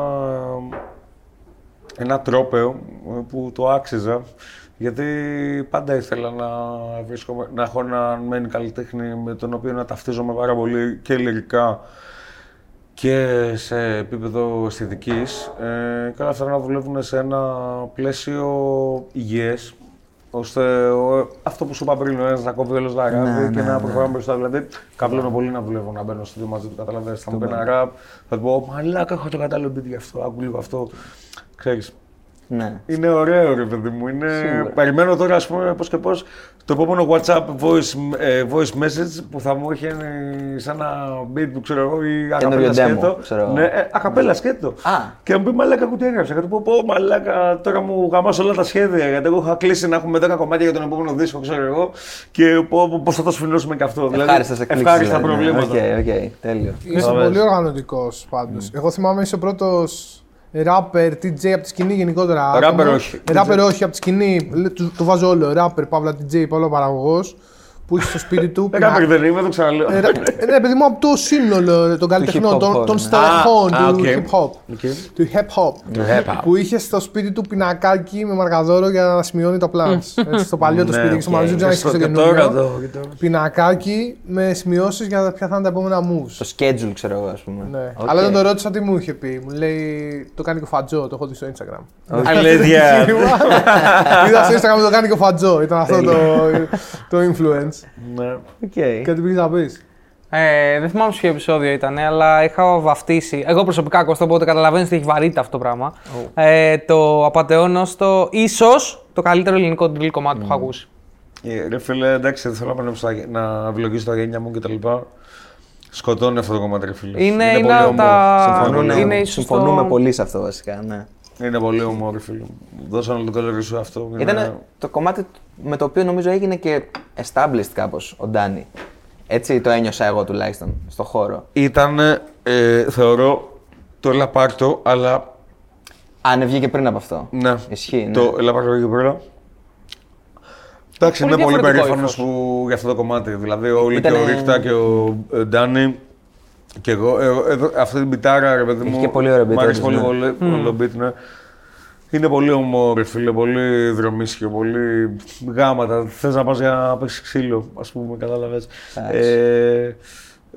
ένα τρόπαιο ε, που το άξιζα. Γιατί πάντα ήθελα να, βρίσκομαι, να έχω έναν μένει καλλιτέχνη με τον οποίο να ταυτίζομαι πάρα πολύ και λυρικά και σε επίπεδο αισθητικής. Ε, και όλα αυτά να δουλεύουν σε ένα πλαίσιο υγιές, ώστε ο- αυτό που σου είπα πριν, ο ένας να κόβει όλος τα ράβει Ναι, και ναι, να ναι. προχωράμε μπροστά. Δηλαδή, καβλώνω πολύ να δουλεύω, να μπαίνω στο μαζί του, καταλαβαίνεις. Θα μου πει ένα ραπ, θα του πω, μαλάκα, έχω το κατάλληλο beat γι' αυτό, άκου λίγο αυτό. Ξέρεις. Ναι. Είναι ωραίο, ρε παιδί μου. Είναι... Σίγουρα. Περιμένω τώρα, ας πούμε, πώς και πώς, το επόμενο WhatsApp voice, ε, voice message που θα μου έχει ε, σαν ένα beat που ξέρω εγώ ή ακαπέλα demo, σκέτο. ξέρω εγώ. Ναι, ε, ακαπέλα σκέτο. Α. Και να μου πει μαλάκα που τι έγραψα. Και του πω, πω μαλάκα, τώρα μου γαμάς όλα τα σχέδια. Γιατί εγώ είχα κλείσει να έχουμε 10 κομμάτια για τον επόμενο δίσκο, ξέρω εγώ. Και πω, πώς θα το σφηνώσουμε και αυτό. Ευχάριστες εκπλήξεις. ευχάριστα δηλαδή, ναι. προβλήματα. Οκ, οκ, τέλειο. Είσαι Ωραία. πολύ οργανωτικός πάντως. Εγώ θυμάμαι είσαι ο πρώτο rapper, DJ από τη σκηνή γενικότερα. Rapper άτομο. όχι. Rapper όχι από τη σκηνή. λέ- Το, το βάζω όλο. Rapper, παύλα DJ, παύλα παραγωγός. Που έχει στο σπίτι του. Ε, Rapper δεν είμαι, το ξαναλέω. Ε, ρα- ε, ναι, παιδί μου, από το σύνολο ε, των καλλιτεχνών, hip-hop των, χώρο, των ναι. στελεχών Α, α, του οκ. hip hop. Οκ. Του hip hop. hip-hop. Που είχε στο σπίτι του πινακάκι με μαρκαδόρο για να σημειώνει τα plans. Έτσι, στο παλιό το Ναι, σπίτι και στο οκ. μαζί δεν Και έχει στο- στο και τώρα καινούριο. το. και τώρα. Πινακάκι με σημειώσεις για ποια θα είναι τα επόμενα moves. Το schedule, ξέρω εγώ, ας πούμε. Ναι. Οκ. Αλλά όταν το ρώτησα τι μου είχε πει, μου λέει το κάνει και ο Φατζό, το έχω δει στο Instagram. Αλήθεια. Είδα στο Instagram το κάνει και ο Φατζό, ήταν αυτό το, το influence. Ναι. Οκ. Και τι πήγες να πεις. Ε, δεν θυμάμαι σε ποιο επεισόδιο ήταν, αλλά είχα βαφτίσει. Εγώ προσωπικά Κώστα, οπότε καταλαβαίνεις ότι έχει βαρύτητα αυτό το πράγμα. Ε, το Απατεώνας το ίσως το καλύτερο ελληνικό drill κομμάτι που έχω ακούσει. Ε, Ρε φίλε, εντάξει, δεν θέλω να, ανέβω στα- να ευλογήσω τα γένια μου κτλ. Σκοτώνει αυτό το κομμάτι, ρε φίλε. Είναι, είναι, πολύ από όμορφο. τα. Συμφωνούν, είναι ίσως συμφωνούμε το- πολύ σε αυτό βασικά. Ναι. Είναι πολύ όμορφο, ρε φίλε. Δώσα όλο το καλοκαίρι σου αυτό. Είναι- Ήταν το κομμάτι με το οποίο νομίζω έγινε και established κάπως ο Ντάνι. Έτσι το ένιωσα εγώ τουλάχιστον στο χώρο. Ήταν, ε, θεωρώ, το έλα πάρτο, αλλά Αν βγήκε πριν από αυτό. ναι. Ισχύει. Ναι. Το έλα πάρτο εκεί πέρα. Εντάξει, Πολύ είμαι πολύ διαφορετικό περήφανος ύφος. που για αυτό το κομμάτι. Δηλαδή, όλοι Ήτανε- και ο Ρίχτα και ο ε, Ντάνι και εγώ. ε, εδώ, αυτή την πιτάρα, ρε παιδί Είχε μου. και πολύ ωραίο beat, Μ' αρέσει όντως, πολύ, ναι. πολύ το beat, ναι. Είναι πολύ όμορφο, φίλε, πολύ δρομίσιο, πολύ γάματα. Θες να πας για να παίξεις ξύλο, ας πούμε, κατάλαβες. Εντάξει. Ε,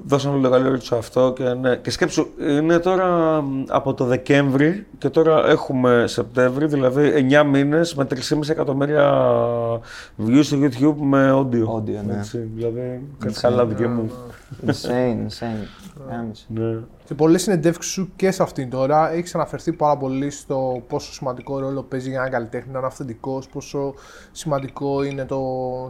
δώσαμε το καλό του αυτό και, ναι. και σκέψου, είναι τώρα μ, από το Δεκέμβρη και τώρα έχουμε Σεπτέμβρη, δηλαδή 9 μήνες με 3,5 εκατομμύρια views στο YouTube με audio. Audio, ναι. Έτσι, δηλαδή, κάτι καλά δικαί μου. Insane, insane. Γάμισε. Ναι. Σε πολλές συνεντεύξεις σου και σε αυτήν τώρα έχεις αναφερθεί πάρα πολύ στο πόσο σημαντικό ρόλο παίζει για έναν καλλιτέχνη να είναι αυθεντικός, πόσο σημαντικό είναι το,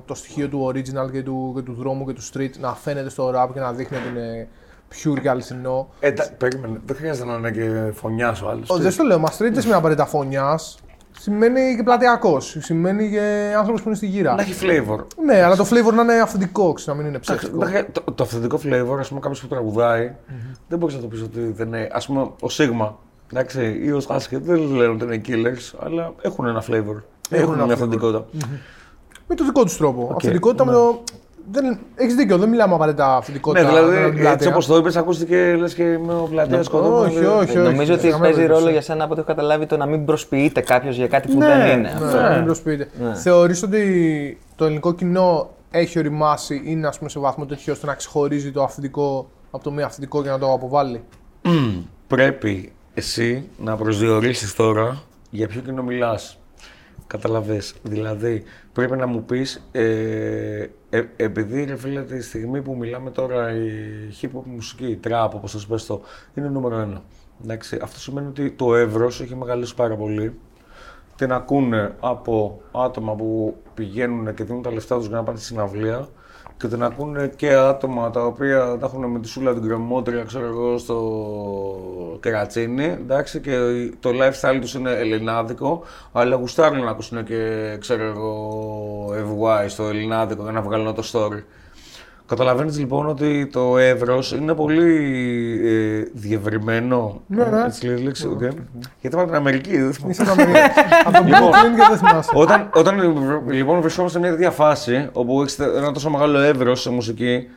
το στοιχείο του original και του, και του δρόμου και του street να φαίνεται στο rap και να δείχνει ότι είναι pure και αληθινό. Ε, τα- περίμενε, δεν χρειάζεται να είναι και φωνιάς ο άλλος. Ο, δεν στο λέω, μας street δεν σημαίνει απαραίτητα φωνιάς. Σημαίνει και πλατειακός. Σημαίνει και άνθρωπος που είναι στη γύρα. Να έχει flavor. Ναι, αλλά το flavor να είναι αυθεντικό, ξέρω, να μην είναι Εντάξει, ψεύτικο. δεν χρεια- Το, το αυθεντικό flavor, ας πούμε, κάποιος που τραγουδαει δεν μπορείς να το πεις ότι δεν είναι. Α πούμε, ο Σίγμα εντάξει, ή ο Σκάσκετ δεν λένε ότι είναι killers, αλλά έχουν ένα flavor. Έχουν, ένα μια flavor. αυθεντικότητα. Με το δικό τους τρόπο. Αυθεντικότητα με το. Δεν... Έχεις δίκιο, δεν μιλάμε απαραίτητα Ναι, αυθεντικότητα. δηλαδή με την έτσι πλατεία. όπως το είπες, ακούστηκε λες και με ο πλατεία σκοτώμα. όχι, όχι. Νομίζω ότι σε καμία παίζει περίπτωση. ρόλο για σένα από ό,τι έχω καταλάβει το να μην προσποιείται κάποιος για κάτι που Ναι, δεν είναι. ναι. Αυτό. Ναι, μην προσποιείτε. Θεωρείς ότι το ελληνικό κοινό έχει οριμάσει, είναι ας πούμε, σε βαθμό τέτοιο ώστε να ξεχωρίζει το αυθεντικό από το μη αυθεντικό και να το αποβάλει; Πρέπει εσύ να προσδιορίσεις τώρα για ποιο κοινό μιλάς. Καταλαβες. Δηλαδή, πρέπει να μου πεις, ε, ε, επειδή ρε φίλε τη στιγμή που μιλάμε τώρα η hip hop μουσική, η trap όπως το πες το, είναι νούμερο ένα. Εντάξει, αυτό σημαίνει ότι το εύρος έχει μεγαλώσει πάρα πολύ. Την ακούνε από άτομα που πηγαίνουν και δίνουν τα λεφτά τους για να πάνε στη συναυλία και την ακούνε και άτομα τα οποία τα έχουν με τη Σούλα την κρεμότρια, ξέρω εγώ, στο Κερατσίνι, εντάξει, και το lifestyle τους είναι ελληνάδικο, αλλά γουστάρουν να ακούσουν και, ξέρω εγώ, FY στο ελληνάδικο για να βγάλουν το story. Καταλαβαίνεις λοιπόν ότι το εύρος είναι πολύ ε, διευρυμένο. Ναι, ναι. Έτσι λέει η λέξη, οκ. Γιατί πάμε την Αμερική, δεν θυμάμαι. Είσαι από από τον Brooklyn και δεν θυμάσαι. Όταν, όταν λοιπόν βρισκόμαστε σε μια τέτοια φάση όπου έχεις ένα τόσο μεγάλο εύρος σε μουσική,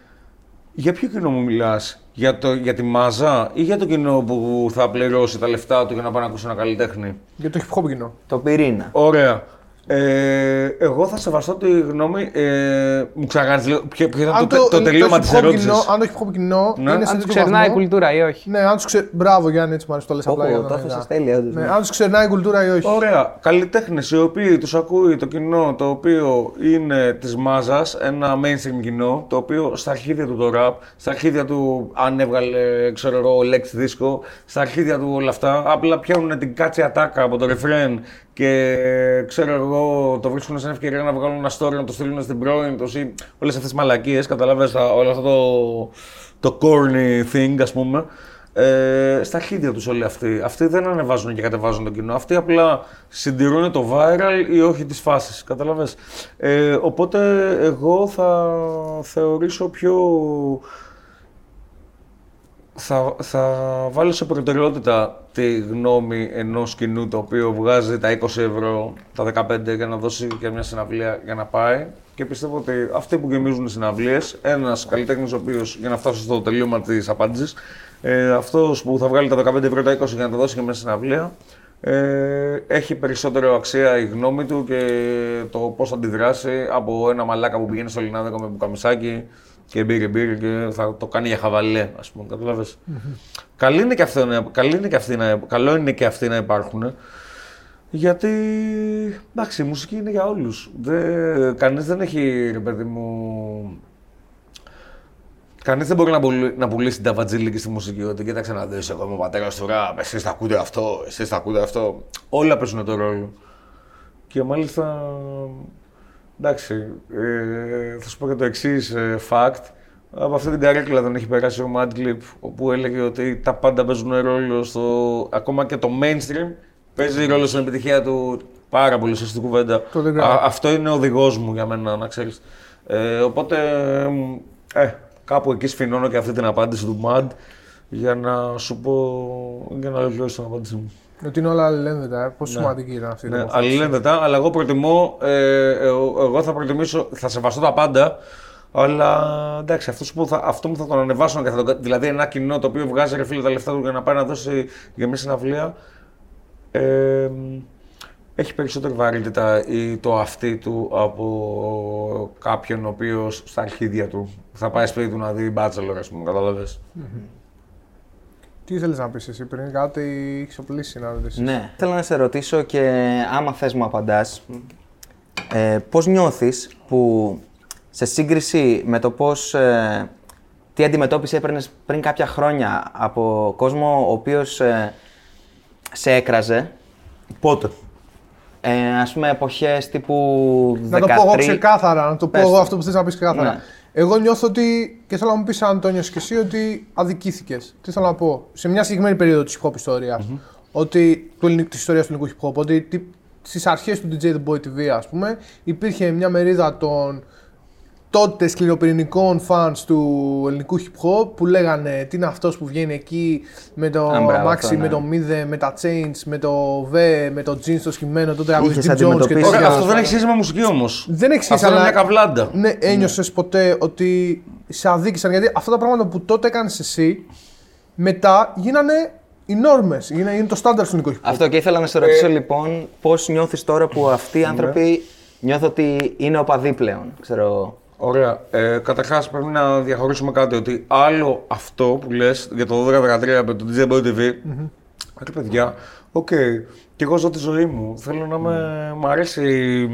για ποιο κοινό μου μιλάς, για, το, για τη μάζα ή για το κοινό που θα πληρώσει τα λεφτά του για να πάει να ακούσει ένα καλλιτέχνη; Για το hip hop κοινό. Το πυρήνα. Ωραία. Ε, εγώ θα σεβαστώ τη γνώμη. Ε, μου ξανακάνει λίγο. Ποιο, ποιο ήταν Αν το, το, τελείωμα hip της hop ερώτησης. κοινό- Αν το hip hop κοινό Ναι. είναι σε Αν τους τέτοιο ξερνάει η βαθμό- κουλτούρα ή όχι. Ναι, αν τους ξε... Μπράβο Γιάννη, έτσι μου αρέσει το λες απλά για Όπω να το είναι έθεσες αργά. τέλεια. όντως. Ναι, αν τους ξερνάει η κουλτούρα ή όχι. Ωραία. Καλλιτέχνες οι οποίοι τους ακούει το κοινό το οποίο είναι της μάζας, ένα mainstream κοινό, το οποίο στα αρχίδια του το rap, στα αρχίδια του αν έβγαλε ξέρω εγώ Lex Disco, στα αρχίδια του όλα αυτά, απλά πιάνουν την κάτσι ατάκα από το refrain και ξέρω εγώ το βρίσκουν σε ευκαιρία να βγάλουν ένα story να το στείλουν στην πρώην τους ή όλες αυτές τις μαλακίες. Καταλαβαίνετε όλο αυτό το, το corny thing, ας πούμε. Ε, στα αρχίδια τους όλοι αυτοί. Αυτοί δεν ανεβάζουν και κατεβάζουν το κοινό. Αυτοί απλά συντηρούν το viral ή όχι τις φάσεις. Καταλαβες. Ε, οπότε εγώ θα θεωρήσω πιο... Θα, θα βάλω σε προτεραιότητα τη γνώμη ενός κοινού το οποίο βγάζει τα 20 ευρώ, τα 15 για να δώσει και μια συναυλία για να πάει. Και πιστεύω ότι αυτοί που γεμίζουν οι συναυλίες, ένας καλλιτέχνης ο οποίος, για να φτάσω στο τελείωμα της απάντησης, ε, αυτός που θα βγάλει τα 15 ευρώ, τα 20 για να τα δώσει και μια συναυλία, ε, έχει περισσότερο αξία η γνώμη του και το πώς θα αντιδράσει από ένα μαλάκα που πηγαίνει στο Λινάδικο με μπουκαμισάκι και μπήρε μπήρε και θα το κάνει για χαβαλέ, ας πούμε, καταλαβες. Καλή είναι και αυτό, να- καλή είναι και αυτοί να, καλό είναι και αυτοί να υπάρχουν, γιατί, εντάξει, η μουσική είναι για όλους. Δεν, κανείς δεν έχει, ρε παιδί μου, Κανείς δεν μπορεί να, πουλ- να πουλήσει την ταβατζήλικη στη μουσική. Ότι κοίταξε να δεις, εγώ είμαι ο πατέρας του ραπ, εσείς θα ακούτε αυτό, εσείς θα ακούτε αυτό. Όλα παίζουν το ρόλο. Και μάλιστα. Εντάξει, ε, θα σου πω και το εξής fact. Από αυτή την καρέκλα δεν έχει περάσει ο Madclip, όπου έλεγε ότι τα πάντα παίζουν ρόλο στο. ακόμα και το mainstream παίζει ρόλο στην επιτυχία του πάρα πολύ σωστή κουβέντα. Το underground. Α, αυτό είναι ο οδηγός μου για μένα, να ξέρεις. Ε, οπότε. Ε, κάπου εκεί σφινώνω και αυτή την απάντηση του Mad για να σου πω. για να ολοκληρώσω την απάντηση μου. Ότι είναι όλα αλληλένδετα. ε. Πόσο σημαντική ήταν αυτή η Ναι, τοποθέτηση. αλληλένδετα, αλλά εγώ προτιμώ, ε, ε, εγώ θα προτιμήσω, θα σεβαστώ τα πάντα, αλλά εντάξει, αυτός που θα, αυτό που θα τον ανεβάσω, και θα τον, δηλαδή ένα κοινό το οποίο βγάζει ρε φίλε τα λεφτά του για να πάει να δώσει για μια συναυλία, ε, έχει περισσότερη βαρύτητα ή το αυτή του από κάποιον ο οποίος στα αρχίδια του θα πάει σπίτι του να δει Bachelor, ας πούμε, καταλαβες. Τι ήθελε να πεις εσύ πριν, κάτι έχεις οπλίσει να ρωτήσεις; Ναι. Θέλω να σε ρωτήσω και άμα θες μου απαντάς, ε, πώς νιώθεις που σε σύγκριση με το πώς, ε, τι αντιμετώπιση έπαιρνες πριν κάποια χρόνια από κόσμο ο οποίος ε, σε έκραζε, Πότε; ε, ας πούμε εποχές τύπου 13... Να το πω εγώ ξεκάθαρα, να το πω Πες εγώ το. αυτό που θες να πεις ξεκάθαρα. Ναι. Εγώ νιώθω ότι, και θέλω να μου πεις Αντώνιος και εσύ, ότι αδικήθηκες. Τι θέλω να πω, σε μια συγκεκριμένη περίοδο της hip hop ιστοριας ότι, του ελληνικού, της ιστορίας του ελληνικού hip hop, ότι τι- στις αρχές του DJ The Boy TV, ας πούμε, υπήρχε μια μερίδα των τότε σκληροπυρηνικών fans του ελληνικού hip hop που λέγανε τι είναι αυτός που βγαίνει εκεί με το Α, μπράβο, Maxi, αυτό, ναι. με το Μίδε, με τα Chains, με το V, με το Jeans στο σχημένο, τότε ακούγες Είχες Jim Jones και αντιμετωπίσει- τέτοια. Ωραία, αυτό δεν έχει σχέση με μουσική όμως. Δεν έχει σχέση, Αυτό είναι αλλά- μια καβλάντα. Ναι, ένιωσες ποτέ ότι σε αδίκησαν. Γιατί αυτά τα πράγματα που τότε έκανες εσύ, μετά γίνανε οι νόρμε. Είναι, είναι το στάνταρ του ελληνικού hip hop. Αυτό και ήθελα να σε ρωτήσω λοιπόν πώς νιώθεις τώρα που αυτοί οι άνθρωποι νιώθω ότι είναι οπαδοί πλέον, ξέρω Ωραία. Ε, Καταρχάς πρέπει να διαχωρίσουμε κάτι. Ότι άλλο αυτό που λες για το 12-13 με το DJ Boy TV. Ρε παιδιά, οκ. Και εγώ ζω τη ζωή μου. Θέλω να με. Μ' αρέσει.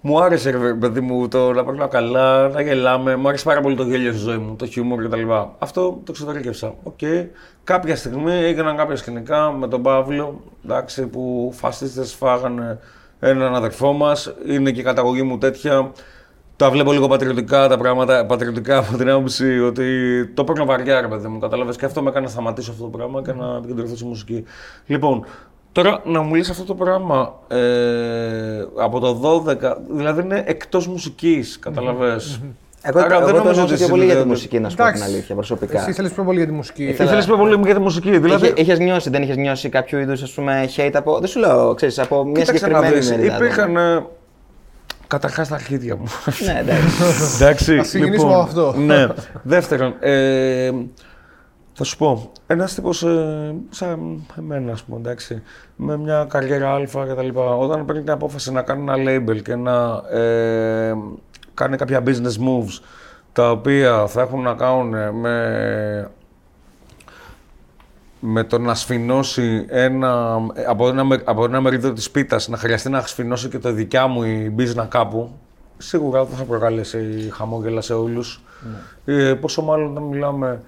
Μου άρεσε, ρε παιδί μου, το να περνάω καλά, να γελάμε. Μου άρεσε πάρα πολύ το γέλιο στη ζωή μου, το χιούμορ κτλ. Αυτό το εξωτερίκευσα. Οκ. Κάποια στιγμή έγιναν κάποια σκηνικά με τον Παύλο, εντάξει, που φασίστες φάγανε έναν αδερφό μας. Είναι και η καταγωγή μου τέτοια. Τα βλέπω λίγο πατριωτικά τα πράγματα, πατριωτικά από την άποψη ότι το παίρνω βαριά, ρε παιδί μου, κατάλαβες. Και αυτό με έκανε να σταματήσω αυτό το πράγμα και να επικεντρωθώ στη μουσική. Λοιπόν, τώρα να μου λύσει αυτό το πράγμα ε, από το 12, δηλαδή είναι εκτός μουσικής, καταλαβες. Εγώ, Άρα εγώ δεν το νομίζω νιώθω ότι πιο πολύ για τη συνδέονται. μουσική, να σου πω την Εντάξει. αλήθεια, προσωπικά. Εσύ ήθελες πιο πολύ για τη μουσική. Ήθελα- Ήθελες πιο πολύ για τη μουσική, δηλαδή. Είχε, είχες νιώσει, δεν είχε νιώσει κάποιο είδους hate από. Δεν σου λέω, ξέρεις, από μια Κοίταξε να συγκεκριμένη δεις, μερίδα. υπήρχαν ε, καταρχάς τα αρχίδια μου. Ναι, εντάξει. Εντάξει, Ας ξεκινήσουμε από αυτό. Ναι. Δεύτερον, ε, Θα σου πω, ένας τύπος ε, σαν εμένα, ας πούμε, εντάξει, με μια καριέρα Α και τα λοιπά, όταν παίρνει την απόφαση να κάνει ένα label και να ε, κάνει κάποια business moves τα οποία θα έχουν να κάνουν με, με το να σφινώσει ένα, από, ένα, από ένα μερίδιο της πίτας, να χρειαστεί να σφινώσει και το δικιά μου η business κάπου, σίγουρα δεν θα προκαλέσει χαμόγελα σε όλους. Ναι. Ε, πόσο μάλλον όταν μιλάμε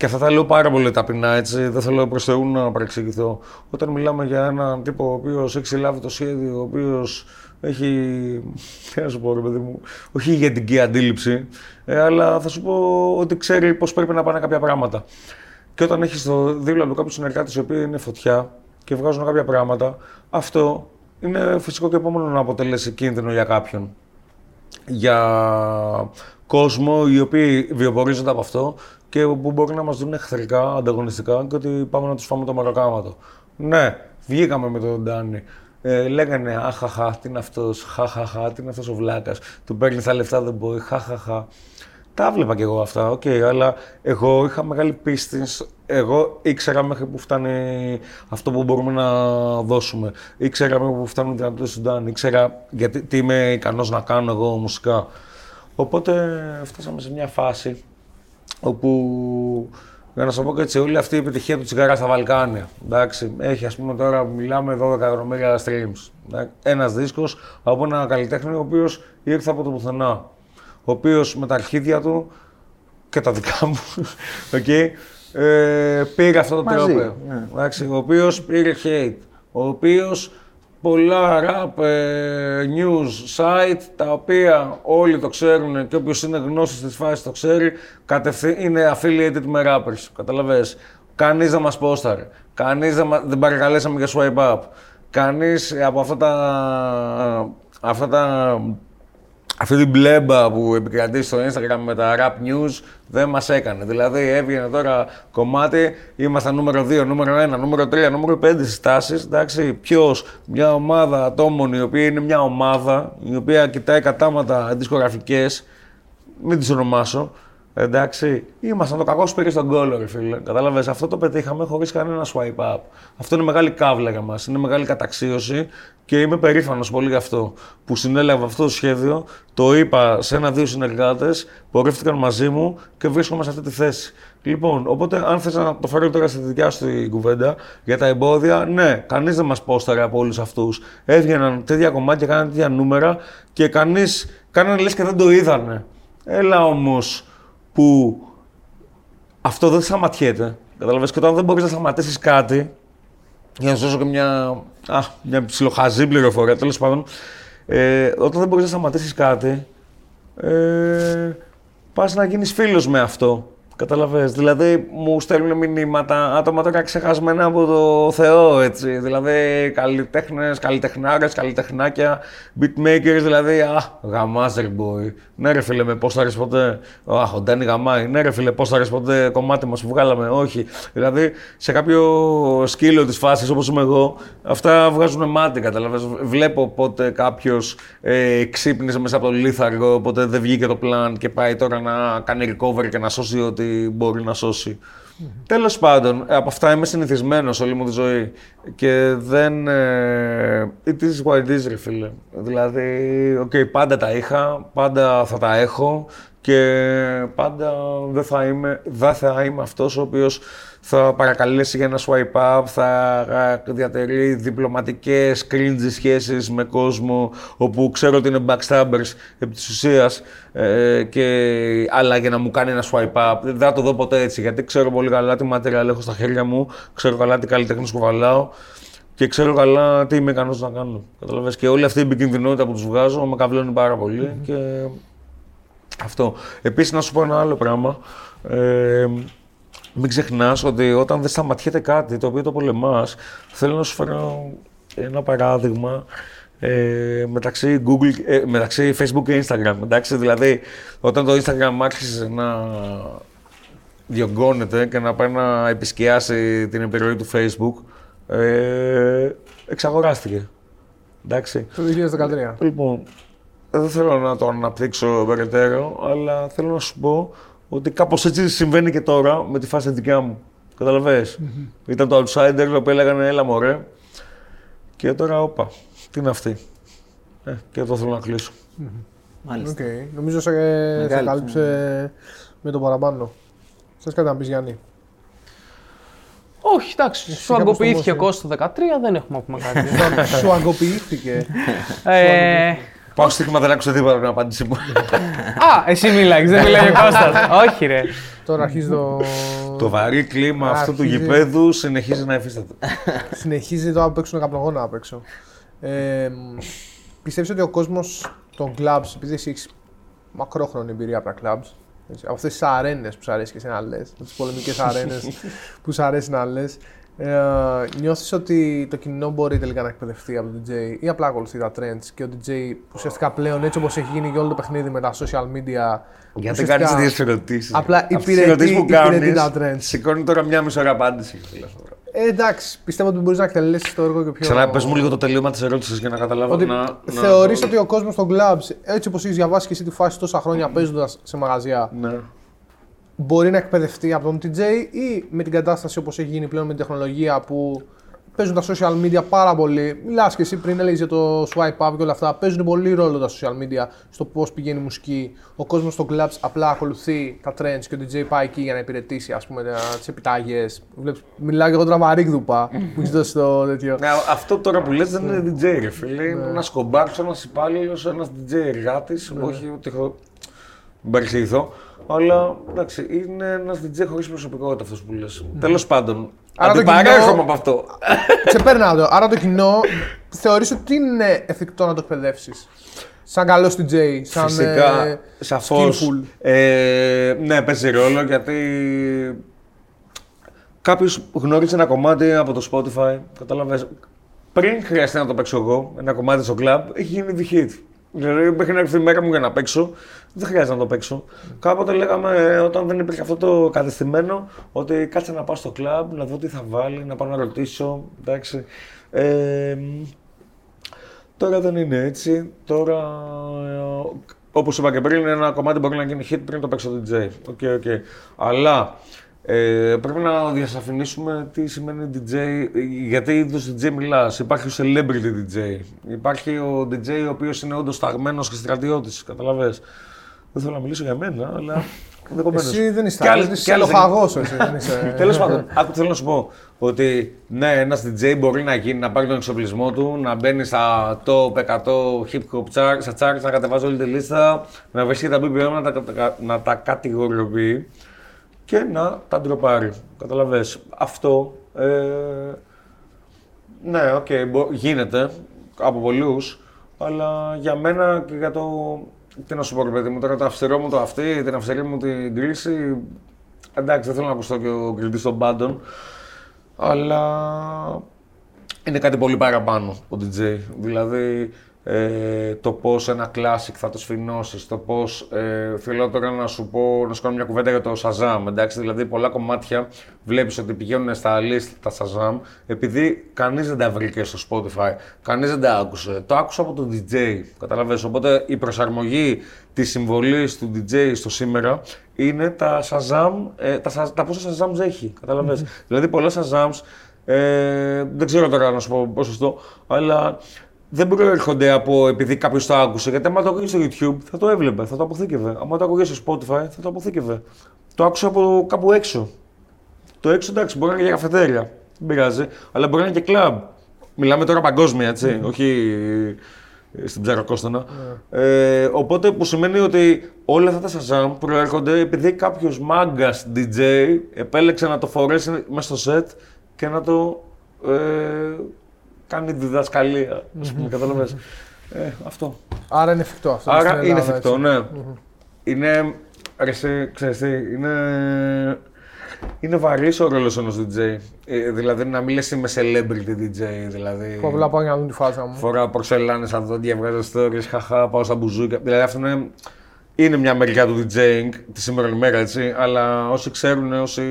και αυτά τα λέω πάρα πολύ ταπεινά, έτσι. Δεν θέλω προς Θεού να παρεξηγηθώ. Όταν μιλάμε για έναν τύπο ο οποίος έχει συλλάβει το σχέδιο, ο οποίος έχει. Τι να σου πω, ρε παιδί μου, όχι ηγετική αντίληψη, ε, αλλά θα σου πω ότι ξέρει πώ πρέπει να πάνε κάποια πράγματα. Και όταν έχεις το δίπλα του κάποιου συνεργάτες οι οποίοι είναι φωτιά και βγάζουν κάποια πράγματα, αυτό είναι φυσικό και επόμενο να αποτελέσει κίνδυνο για κάποιον. Για κόσμο οι οποίοι βιοπορίζονται από αυτό και που μπορεί να μας δουν εχθρικά, ανταγωνιστικά και ότι πάμε να τους φάμε το μεροκάματο. Ναι, βγήκαμε με τον Ντάνι. Ε, λέγανε Αχαχά, τι είναι αυτός, Χαχαχά, τι είναι αυτός ο βλάκας. Του παίρνει τα λεφτά, δεν μπορεί. Χαχαχά. Τα βλέπα κι εγώ αυτά, οκ, okay, αλλά εγώ είχα μεγάλη πίστη. Εγώ ήξερα μέχρι που φτάνει αυτό που μπορούμε να δώσουμε. Ήξερα μέχρι που φτάνουν οι δυνατότητες του Ντάνι. Ήξερα γιατί, τι είμαι ικανός να κάνω εγώ μουσικά. Οπότε φτάσαμε σε μια φάση όπου για να σα πω και έτσι, όλη αυτή η επιτυχία του τσιγάρα στα Βαλκάνια. Εντάξει, έχει ας πούμε τώρα μιλάμε 12 εκατομμύρια streams. Ένας δίσκος από ένα καλλιτέχνη ο οποίος ήρθε από το πουθενά. Ο οποίος με τα αρχίδια του και τα δικά μου, okay, ε, πήρε αυτό το τρόπο. Ναι. Ο οποίος πήρε hate. Ο οποίος πολλά rap ε, news site τα οποία όλοι το ξέρουν και όποιος είναι γνώστης της φάσης το ξέρει κατευθύ, είναι affiliated με rappers, καταλαβες. Κανείς δεν μας πόσταρε, κανείς δεν, δεν παρακαλέσαμε για swipe up, κανείς από αυτά τα, αυτά τα αυτή την μπλέμπα που επικρατεί στο Instagram με τα rap news δεν μας έκανε. Δηλαδή έβγαινε τώρα κομμάτι, ήμασταν νούμερο 2, νούμερο 1, νούμερο 3, νούμερο 5 στις τάσεις, εντάξει, ποιος, μια ομάδα ατόμων η οποία είναι μια ομάδα, η οποία κοιτάει κατάματα δισκογραφικές, μην τις ονομάσω, Εντάξει, ήμασταν το κακό σπίτι στον κόλλο, ρε φίλε. Κατάλαβες, αυτό το πετύχαμε χωρίς κανένα swipe up. Αυτό είναι μεγάλη κάβλα για μας. Είναι μεγάλη καταξίωση και είμαι περήφανος πολύ γι' αυτό. Που συνέλαβα αυτό το σχέδιο, το είπα σε ένα-δύο συνεργάτες, πορεύτηκαν μαζί μου και βρίσκομαι σε αυτή τη θέση. Λοιπόν, οπότε αν θες να το φέρω τώρα στη δικιά σου την κουβέντα για τα εμπόδια, ναι, κανείς δεν μας πόσταρε από όλους αυτούς. Έβγαιναν τέτοια κομμάτια, κάνανε τέτοια νούμερα και κανείς κάνανε λες και δεν το είδανε. Έλα όμως που αυτό δεν σταματιέται. Καταλαβαίνεις και όταν δεν μπορείς να σταματήσεις κάτι, για να σου δώσω και μια, α, μια ψιλοχαζή πληροφορία, τέλος πάντων, ε, όταν δεν μπορείς να σταματήσεις κάτι, ε, πας να γίνεις φίλος με αυτό. Καταλαβες, δηλαδή μου στέλνουν μηνύματα άτομα τώρα ξεχασμένα από το Θεό, έτσι. Δηλαδή καλλιτέχνες, καλλιτεχνάρες, καλλιτεχνάκια, beatmakers, δηλαδή, α, γαμάζερ boy. Ναι ρε φίλε, με πώς θα ποτέ, αχ, ο Ντάνι γαμάει. Ναι ρε φίλε, πώς θα ποτέ κομμάτι μας που βγάλαμε, όχι. Δηλαδή, σε κάποιο σκύλο της φάσης όπως είμαι εγώ, αυτά βγάζουν μάτι, καταλαβες. Βλέπω πότε κάποιος ε, ξύπνησε μέσα από το λίθαργο, πότε δεν βγήκε το πλάν και πάει τώρα να κάνει recover και να σώσει ότι μπορεί να σώσει. Mm-hmm. Τέλος πάντων, από αυτά είμαι συνηθισμένος όλη μου τη ζωή και δεν... Ε, it is what it is, ρε φίλε. Δηλαδή, okay, πάντα τα είχα, πάντα θα τα έχω και πάντα δεν θα είμαι, δεν θα είμαι αυτός ο οποίος θα παρακαλέσει για ένα swipe up, θα διατηρεί διπλωματικές, cringe σχέσεις με κόσμο όπου ξέρω ότι είναι backstabbers επί της ουσίας ε, και, αλλά για να μου κάνει ένα swipe up δεν θα το δω ποτέ έτσι γιατί ξέρω πολύ καλά τι material έχω στα χέρια μου, ξέρω καλά τι καλλιτέχνη κουβαλάω και ξέρω καλά τι είμαι ικανός να κάνω. Καταλαβες; Και όλη αυτή η επικίνδυνοτητα που τους βγάζω με καβλώνει πάρα και αυτό. Επίσης, να σου πω ένα άλλο πράγμα. Ε, μην ξεχνάς ότι όταν δεν σταματιέται κάτι το οποίο το πολεμάς, θέλω να σου φέρω ένα παράδειγμα ε, μεταξύ, Google, ε, μεταξύ Facebook και Instagram. Εντάξει, δηλαδή, όταν το Instagram άρχισε να διωγγώνεται και να πάει να επισκιάσει την επιρροή του Facebook, ε, εξαγοράστηκε. Εντάξει. Το 2013. Λοιπόν, δεν θέλω να το αναπτύξω περαιτέρω, αλλά θέλω να σου πω ότι κάπως έτσι συμβαίνει και τώρα με τη φάση δικιά μου. Καταλαβες; Ήταν το outsider που έλεγαν έλα μωρέ. Και τώρα, όπα, τι είναι αυτή; Ε, και εδώ θέλω να κλείσω. Μάλιστα. Οκ. Νομίζω σε, σε Μεγάλη, κάλυψε με το παραπάνω. Θες κάτι να πεις Γιάννη; Όχι, εντάξει. Σου κάπως αγκοποιήθηκε ο το Κώστας το 13, δεν έχουμε να πούμε κάτι. Σου αγκοποιήθηκε. Ε, Πάω στοίχημα, δεν άκουσα τίποτα από την απάντησή μου. α, εσύ μιλάει, δεν μιλάει ο Κώστας. Όχι, ρε. Τώρα αρχίζει το... το βαρύ κλίμα αυτού του Αρχίζει. γηπέδου συνεχίζει να εφίσταται. Συνεχίζει τώρα που παίξουν καπνογόνα απ' έξω. Ε, μ, πιστεύεις ότι ο κόσμος των clubs, επειδή εσύ έχεις μακρόχρονη εμπειρία από τα clubs, έτσι, από αυτές τις αρένες που σου αρέσει και εσύ να λες, από τις πολεμικές αρένες που σου αρέσει να λες, ε, νιώθεις ότι το κοινό μπορεί τελικά να εκπαιδευτεί από τον DJ ή απλά ακολουθεί τα trends και ο DJ ουσιαστικά πλέον έτσι όπως έχει γίνει και όλο το παιχνίδι με τα social media Γιατί ουσιαστικά κάνεις τέτοιε ερωτήσεις. Απλά υπηρετεί- υπηρετεί τα trends. Σηκώνει τώρα μια μισή ώρα απάντηση. Ε, εντάξει, πιστεύω ότι μπορείς να εκτελέσεις το έργο και πιο. Ξανά πες μου λίγο το τελείωμα της ερώτησης για να καταλάβω. Ότι να, να- θεωρείς ότι ο κόσμος των clubs, έτσι όπως έχεις διαβάσει και εσύ τη φάση τόσα χρόνια παίζοντας σε μαγαζιά, Ναι. Μπορεί να εκπαιδευτεί από τον DJ ή με την κατάσταση όπως έχει γίνει πλέον με την τεχνολογία που παίζουν τα social media πάρα πολύ. Μιλάς και εσύ πριν έλεγες για το swipe up και όλα αυτά. Παίζουν πολύ ρόλο τα social media στο πώς πηγαίνει η μουσική. Ο κόσμος των clubs απλά ακολουθεί τα trends και ο DJ πάει εκεί για να υπηρετήσει ας πούμε, τις επιτάγειε. Μιλάω και εγώ τώρα βαρύγδουπα που έχεις δώσει το τέτοιο. Ναι, αυτό τώρα που λες δεν είναι DJ, ρε φίλε. Είναι ένας κομπάρος, ένας υπάλληλος, ένας DJ εργάτης. Όχι ότι έχω. Μην παρεξηγηθώ. Αλλά εντάξει, είναι ένας DJ χωρίς προσωπικότητα αυτός που λες. Τέλος πάντων. Άρα το Αντιπαρέρχομαι κοινό- από αυτό. Ξεπέρνα το. Άρα το κοινό θεωρείς ότι είναι εφικτό να το εκπαιδεύσεις. Σαν καλός DJ, σαν Φυσικά, ε, σαφώς. skillful. Ε, ναι, παίζει ρόλο γιατί κάποιος γνώριζε ένα κομμάτι από το Spotify, κατάλαβες. Πριν χρειαστεί να το παίξω εγώ, ένα κομμάτι στο club, έχει γίνει the hit. Δηλαδή, μέχρι να έρθει η μέρα μου για να παίξω, δεν χρειάζεται να το παίξω. Κάποτε λέγαμε, όταν δεν υπήρχε αυτό το κατεστημένο, ότι κάτσε να πάω στο club, να δω τι θα βάλει, να πάω να ρωτήσω. Εντάξει. Ε, Τώρα δεν είναι έτσι. Τώρα, ε, όπως είπα και πριν, ένα κομμάτι μπορεί να γίνει hit πριν το παίξει ο DJ. Οκ, οκ. Αλλά ε, πρέπει να διασαφηνίσουμε τι σημαίνει DJ, για τι είδους DJ μιλάς. Υπάρχει ο celebrity DJ. Υπάρχει ο DJ ο οποίος είναι όντως ταγμένος και στρατιώτης. Καταλαβες. Δεν θέλω να μιλήσω για μένα, αλλά ενδεχομένως. Εσύ δεν είσαι Κι άλλες- τάκος, είσαι κι άλλες- λοχαγός εσύ. δεν είσαι- Τέλος πάντων, άκου τι θέλω να σου πω. Ότι ναι, ένας DJ μπορεί να, γίνει, να πάρει τον εξοπλισμό του, να μπαίνει στα top 100 hip hop chart, στα charts, να κατεβάζει όλη τη λίστα, να βρίσκει τα BPM, να τα, κατα- να τα κατηγοριοποιεί και να τα ντροπάρει. Καταλαβες. Αυτό. Ε, ναι, οκ, μπο- γίνεται από πολλούς, αλλά για μένα και για το. Τι να σου πω, ρε παιδί μου, τώρα το αυστηρό μου το αυτή, την αυστηρή μου την κρίση. Εντάξει, δεν θέλω να ακουστώ και ο κριτής των πάντων, αλλά είναι κάτι πολύ παραπάνω ο DJ. Δηλαδή, ε, το πώς ένα classic θα το σφινώσεις, το πώς. Ε, θέλω τώρα να σου πω, να σου κάνω μια κουβέντα για το Shazam. Εντάξει, δηλαδή, πολλά κομμάτια βλέπεις ότι πηγαίνουν στα list τα Shazam επειδή κανείς δεν τα βρήκε στο Spotify, κανείς δεν τα άκουσε. Το άκουσα από τον DJ. Καταλαβαίνεις. Οπότε η προσαρμογή της συμβολής του DJ στο σήμερα είναι τα Shazam, ε, τα, Shaz- τα πόσα Shazams έχει. Καταλαβαίνεις. δηλαδή, πολλά Shazams ε, δεν ξέρω τώρα να σου πω ποσοστό, αλλά δεν προέρχονται από επειδή κάποιος το άκουσε. Γιατί άμα το άκουγε στο YouTube θα το έβλεπε, θα το αποθήκευε. Άμα το άκουγε στο Spotify θα το αποθήκευε. Το άκουσα από κάπου έξω. Το έξω εντάξει, μπορεί να είναι και καφετέρια. Δεν πειράζει. Αλλά μπορεί να είναι και κλαμπ. Μιλάμε τώρα παγκόσμια, έτσι. Όχι ε, στην Ψαροκόστονα. Ε, οπότε που σημαίνει ότι όλα αυτά τα Shazam προέρχονται επειδή κάποιος μάγκας DJ επέλεξε να το φορέσει μέσα στο set και να το ε, κάνει διδασκαλία. Ας πούμε, καταλαβες. Ε, αυτό. Άρα είναι εφικτό αυτό. Άρα στην είναι Ελλάδα, εφικτό, έτσι. ναι. Είναι. Ρε, εσύ, ξέρεις τι, είναι. Είναι βαρύς ο ρόλος ενός DJ. Ε, δηλαδή να μην λες είμαι celebrity DJ, δηλαδή. Που απλά πάω για να δουν τη φάτσα μου. Φοράω πορσελάνες στα δόντια, βγάζω stories, χαχά, πάω στα μπουζούκια. Δηλαδή αυτό είναι, είναι μια μεριά του DJing τη σήμερα ημέρα, έτσι. Αλλά όσοι ξέρουν, όσοι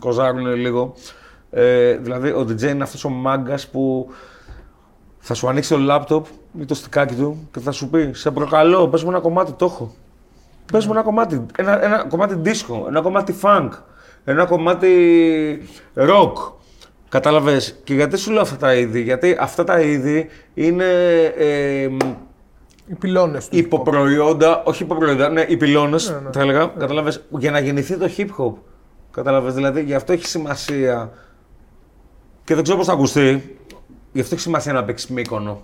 κοζάρουν λίγο. Ε, δηλαδή ο DJ είναι αυτός ο μάγκας που θα σου ανοίξει το λάπτοπ ή το στικάκι του και θα σου πει: Σε προκαλώ, πες μου ένα κομμάτι, το έχω. Παίζουμε ένα κομμάτι, ένα, ένα κομμάτι disco, ένα κομμάτι funk, ένα κομμάτι rock. Κατάλαβες; Και γιατί σου λέω αυτά τα είδη, γιατί αυτά τα είδη είναι ε, Οι πυλώνες του. υποπροϊόντα, όχι υποπροϊόντα, ναι, οι πυλώνες, Ναι, ναι. θα έλεγα, κατάλαβες, για να γεννηθεί το hip hop. Κατάλαβες, δηλαδή, γι' αυτό έχει σημασία και δεν ξέρω πώς θα ακουστεί, γι' αυτό έχει σημασία να παίξεις Μύκονο.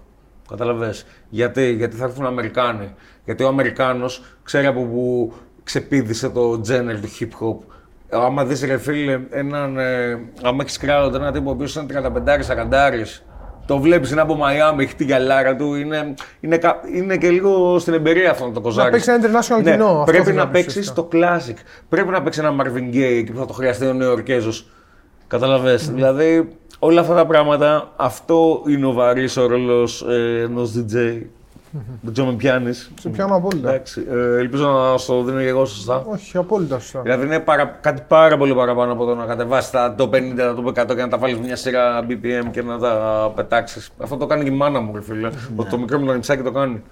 Κατάλαβες. Γιατί, γιατί θα έρθουν Αμερικάνοι. Γιατί ο Αμερικάνος ξέρει από πού ξεπήδησε το genre του hip hop. Άμα δεις ρε φίλε, έναν, ε, άμα έχεις crowd, έναν τύπο ο οποίος είναι 35-40, το βλέπεις, είναι από Μαϊάμι, έχει την γυαλάρα του, είναι, είναι, κα- είναι και λίγο στην εμπειρία αυτό το κοζάρι. Να παίξει ένα international Ναι, κοινό. αυτό πρέπει θέλω να πω παίξεις ουσιαστικά. το classic. Πρέπει να παίξεις ένα Marvin Gaye εκεί που θα το χρειαστεί ο Νεοερκέζο. Καταλαβες. Δηλαδή όλα αυτά τα πράγματα, αυτό είναι ο βαρύς ο ρόλο ε, ενός DJ. Δεν ξέρω με πιάνεις. Σε πιάνω απόλυτα. Εντάξει. Ε, ελπίζω να στο δίνω και εγώ σωστά. Όχι, απόλυτα σωστά. Δηλαδή είναι παρα- κάτι πάρα πολύ παραπάνω από το να κατεβάσεις τα το 50, τα το 100 και να τα βάλεις μια σειρά BPM και να τα πετάξεις. Αυτό το κάνει και η μάνα μου, ρε φίλε. Ότι το μικρό μου το νηψάκι το κάνει.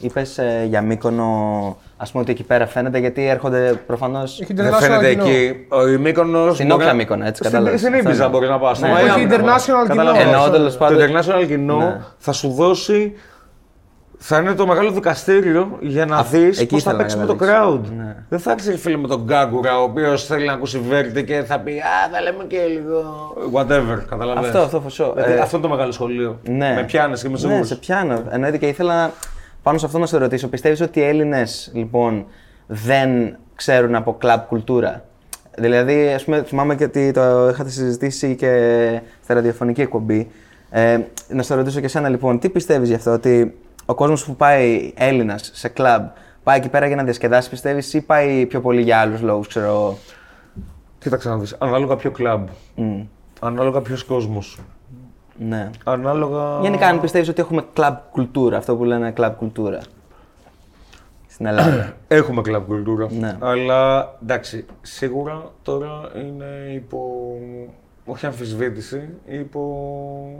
Είπες για Μύκονο, ας πούμε ότι εκεί πέρα φαίνεται γιατί έρχονται προφανώ. Έχει Δεν international φαίνεται κοινό. εκεί. Ο η Μύκονος Στην μπορεί Όκλα να- Μύκονο, έτσι, Στην- κατάλαβες. Στην Αυτό Ήμπιζα εννοώ. μπορείς να πας. στο Ναι. Μαϊάμι Όχι, να πας. international κοινό. Καταλαβαίνεις. Εννοώ αυτό. τέλος Το πάντων. international κοινό Ναι. θα σου δώσει. Θα είναι το μεγάλο δικαστήριο για να δεις εκεί πώς θα ήθελα παίξει να με το καταλήξω. crowd. Ναι. Δεν θα έρθει φίλε με τον Γκάγκουρα, ο οποίος θέλει να ακούσει Βέρτη και θα πει Α, θα λέμε και λίγο. Whatever, καταλαβαίνεις. Αυτό, αυτό for sure. Δηλαδή, Ε, αυτό είναι το μεγάλο σχολείο. Ναι. Με πιάνει και με Ναι, σίγουρος. σε πιάνω. Εννοείται και ήθελα να- πάνω σε αυτό να σε ρωτήσω. Πιστεύεις ότι οι Έλληνες λοιπόν δεν ξέρουν από κλαμπ κουλτούρα; Δηλαδή, ας πούμε, θυμάμαι και ότι το είχατε συζητήσει και στη ραδιοφωνική εκπομπή. Ε, να σε ρωτήσω και εσένα λοιπόν, τι πιστεύεις γι' αυτό, ότι ο κόσμος που πάει Έλληνας σε κλαμπ, πάει εκεί πέρα για να διασκεδάσει, πιστεύεις, ή πάει πιο πολύ για άλλους λόγους, ξέρω. Κοίταξε να δεις. Ανάλογα ποιο κλαμπ. Μμ, Ανάλογα ποιος κόσμος. Ναι. Ανάλογα. Γενικά, αν πιστεύεις ότι έχουμε κλαμπ κουλτούρα, αυτό που λένε κλαμπ κουλτούρα. Στην Ελλάδα. Έχουμε κλαμπ κουλτούρα. Ναι. Αλλά εντάξει, σίγουρα τώρα είναι υπό. Όχι αμφισβήτηση, υπό.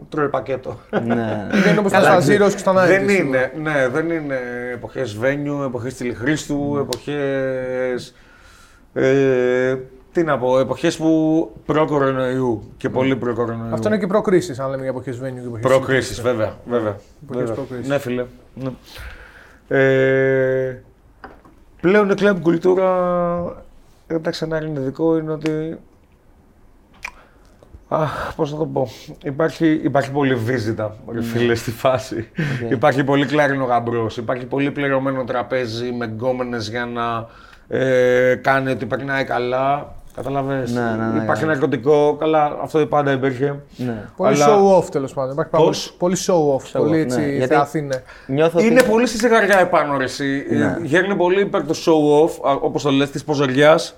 τρώει πακέτο. ναι. Δεν είναι όπως τα Καλά, Zero και στα 90s. δεν σίγουρα. είναι, ναι, δεν είναι εποχές Βένιου, εποχές Τηλεχρήστου, εποχές... Ε, τι να πω, εποχές που προ-κορονοϊού και πολύ προ-κορονοϊού. Αυτό είναι και προ-κρίση, αν λέμε για εποχές Βένιου και εποχές. Προ-κρίσης, βέβαια, βέβαια. Εποχές βέβαια. προ-κρίσης. Ναι, φίλε. Ναι. Ε, πλέον η κλαμπ κουλτούρα, εντάξει, ένα ελληνικό είναι ότι Αχ, πώς να το πω. Υπάρχει, υπάρχει πολύ βίζιτα, ρε φίλε, στη φάση. Υπάρχει πολύ κλάρινο γαμπρός, υπάρχει πολύ πληρωμένο τραπέζι με γκόμενες για να ε, κάνει ότι περνάει καλά. Καταλαβες. Ναι, ναι, ναι, υπάρχει ναι. ναρκωτικό, καλά, αυτό πάντα υπήρχε. ναι. Πολύ Αλλά- show off τέλος πάντων. Υπάρχει πάρα Πώς; πολύ, πολύ show off. πολύ off, έτσι ναι. Γιατί- θεαθήνε. Νιώθω Είναι ότι... πολύ στη ζυγαριά επάνω ρε εσύ. Ναι. Γέρνει πολύ υπέρ το show off, α, όπως το λες, της ποζεριάς,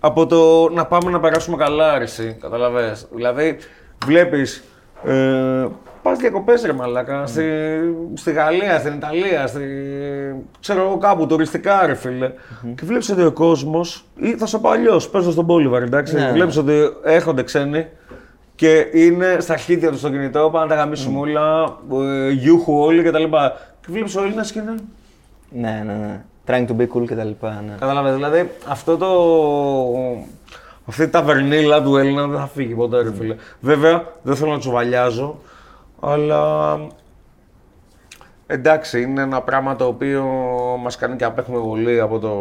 από το να πάμε να περάσουμε καλά ρε εσύ, καταλαβες. Δηλαδή, βλέπεις, ε, πας διακοπές ρε μαλάκα, στη, στη Γαλλία, στην Ιταλία, στη, ξέρω εγώ κάπου, τουριστικά ρε φίλε. Και βλέπεις ότι ο κόσμος, ή θα σου πω αλλιώς, παίζω στον Bolivar, εντάξει, Ναι. βλέπεις ότι έρχονται ξένοι, και είναι στα αρχίδια τους στο κινητό, πάνε να τα γαμίσουμε όλα, ε, γιούχου όλοι κτλ. Και βλέπεις ο Έλληνας και είναι. Ναι, ναι, ναι. Trying to be cool και τα λοιπά, ναι. Καταλαβαίνετε, δηλαδή αυτό το. Αυτή η ταβερνίλα του Έλληνα δεν θα φύγει ποτέ, ρε φίλε. Βέβαια, δεν θέλω να τσουβαλιάζω, αλλά. Εντάξει, είναι ένα πράγμα το οποίο μας κάνει και απέχουμε πολύ από το...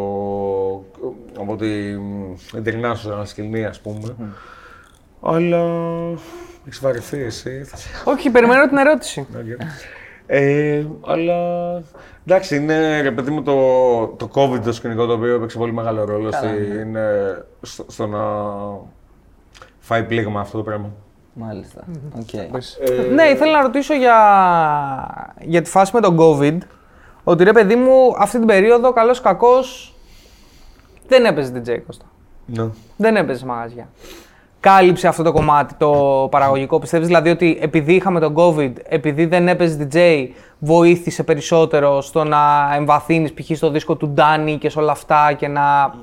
από την international σκηνή, ας πούμε. Αλλά... Έχεις βαρεθεί εσύ, θα σε Όχι, περιμένω την ερώτηση. ε, αλλά εντάξει, είναι ρε παιδί μου το, το COVID το σκηνικό το οποίο έπαιξε πολύ μεγάλο ρόλο στη, είναι, στο, στο να φάει πλήγμα αυτό το πράγμα. Μάλιστα. Οκ. ναι, ήθελα να ρωτήσω για, για τη φάση με τον COVID. Ότι ρε παιδί μου, αυτή την περίοδο, καλός κακός, δεν έπαιζε DJ Κώστα. Ναι. Δεν έπαιζε μαγαζιά. Κάλυψε αυτό το κομμάτι το παραγωγικό. Πιστεύεις δηλαδή ότι επειδή είχαμε τον COVID, επειδή δεν έπαιζε DJ, βοήθησε περισσότερο στο να εμβαθύνεις π.χ. στο δίσκο του Ντάνι και σε όλα αυτά και να...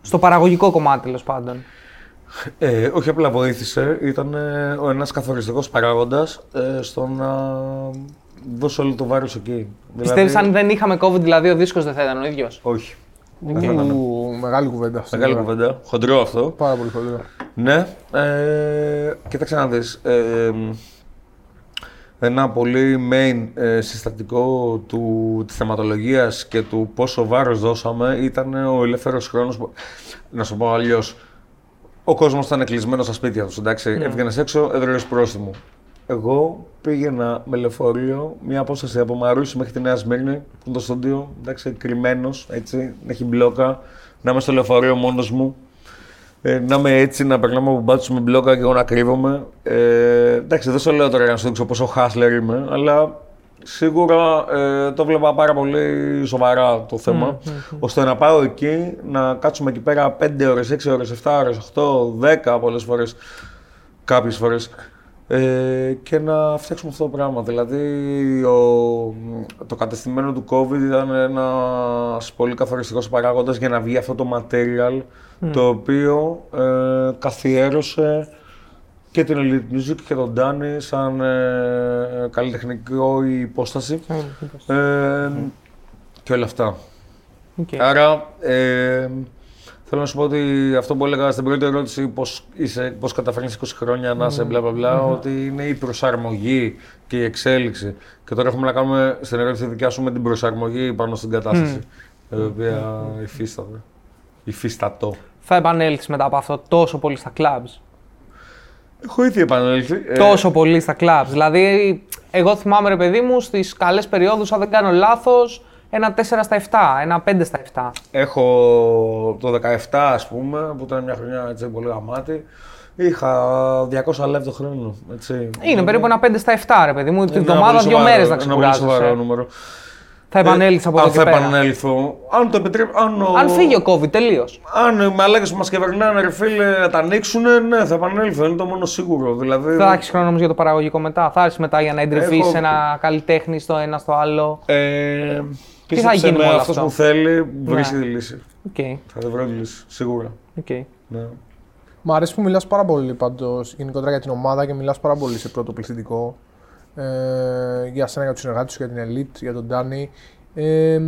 στο παραγωγικό κομμάτι τέλος πάντων. Ε, όχι απλά βοήθησε, ήταν ε, ο ένας καθοριστικός παράγοντας ε, στο να δώσω όλο το βάρος εκεί. Πιστεύεις Δηλαδή- αν δεν είχαμε COVID, δηλαδή ο δίσκος δεν θα ήταν ο ίδιος; Όχι. Ου, μεγάλη κουβέντα αυτή. Μεγάλη τώρα. κουβέντα. Χοντρό αυτό. Πάρα πολύ χοντρό. Ναι. Ε, κοίταξε να δεις. Ε, ένα πολύ main ε, συστατικό του, της θεματολογίας και του πόσο βάρος δώσαμε ήταν ο ελεύθερος χρόνος. που- Να σου πω αλλιώς, ο κόσμος ήταν κλεισμένο στα σπίτια τους. Εντάξει, έβγαινες έξω, έδρες πρόστιμο. Εγώ πήγαινα με λεωφορείο μια απόσταση από Μαρούσι μέχρι τη Νέα Σμύρνη, που είναι το στούντιο, εντάξει, κρυμμένος, έτσι, να έχει μπλόκα, να είμαι στο λεωφορείο μόνος μου, ε, να είμαι έτσι, να περνάμε από μπάτσου με μπλόκα και εγώ να κρύβομαι. Ε, εντάξει, δεν σου λέω τώρα για να σου δείξω πόσο hustler είμαι, αλλά σίγουρα ε, το βλέπα πάρα πολύ σοβαρά το θέμα. ώστε να πάω εκεί, να κάτσουμε εκεί πέρα 5 ώρες, 6 ώρες, 7 ώρες, 8, 10 πολλές φορές, κάποιες φορές. Ε, και να φτιάξουμε αυτό το πράγμα. Δηλαδή, ο, το κατεστημένο του COVID ήταν ένας πολύ καθοριστικός παράγοντας για να βγει αυτό το material το οποίο ε, καθιέρωσε και την Elite Music και τον Danny σαν ε, καλλιτεχνικό υπόσταση ε, και όλα αυτά. Οκ. Άρα, ε, θέλω να σου πω ότι αυτό που έλεγα στην πρώτη ερώτηση, πώς, είσαι, πώς καταφέρνεις 20 χρόνια να είσαι μπλα μπλα μπλα, ότι είναι η προσαρμογή και η εξέλιξη. Και τώρα έχουμε να κάνουμε στην ερώτηση δικιά σου με την προσαρμογή πάνω στην κατάσταση, η οποία υφίσταται. Υφίστατο. Θα επανέλθεις μετά από αυτό τόσο πολύ στα clubs. Έχω ήδη επανέλθει. Ε, Τόσο πολύ στα clubs. Δηλαδή, εγώ θυμάμαι ρε παιδί μου στις καλές περιόδους, αν δεν κάνω λάθος, ένα 4 στα 7, ένα 5 στα 7. Έχω το 17 ας πούμε, που ήταν μια χρονιά έτσι, πολύ γαμάτη. Είχα 200 live το χρόνο. Έτσι. Είναι περίπου ένα 5 στα 7, ρε παιδί μου. Την Είναι ένα εβδομάδα πολύ δύο σοβαρό- μέρες να ένα πολύ σοβαρό ξεκουράζεσαι. νούμερο. Θα επανέλθει από Ε, εδώ αν και θα πέρα. επανέλθω. Αν το επιτρέπει. Αν, ο... Αν φύγει ο COVID, τελείως. Αν οι μαλάκες που μας κυβερνάνε, ρε φίλε, να τα ανοίξουν, ναι, θα επανέλθω. Είναι το μόνο σίγουρο. Δηλαδή, Θα έχεις χρόνο όμως για το παραγωγικό μετά. Θα έρθεις μετά για να εντρυφείς Έχω- ένα καλλιτέχνη στο ένα στο άλλο. Ε, Τι θα γίνει με με όλο αυτός αυτό; που θέλει, βρίσκει Ναι. τη λύση. Οκ. Θα τη βρω τη λύση. Σίγουρα. οκ. Ναι. Μ' αρέσει που μιλάς πάρα πολύ πάντως γενικότερα για την ομάδα και μιλάς πάρα πολύ σε πρώτο πληθυντικό. Ε, για σένα, για τους συνεργάτες σου, για την Elite, για τον Ντάνι. Ε,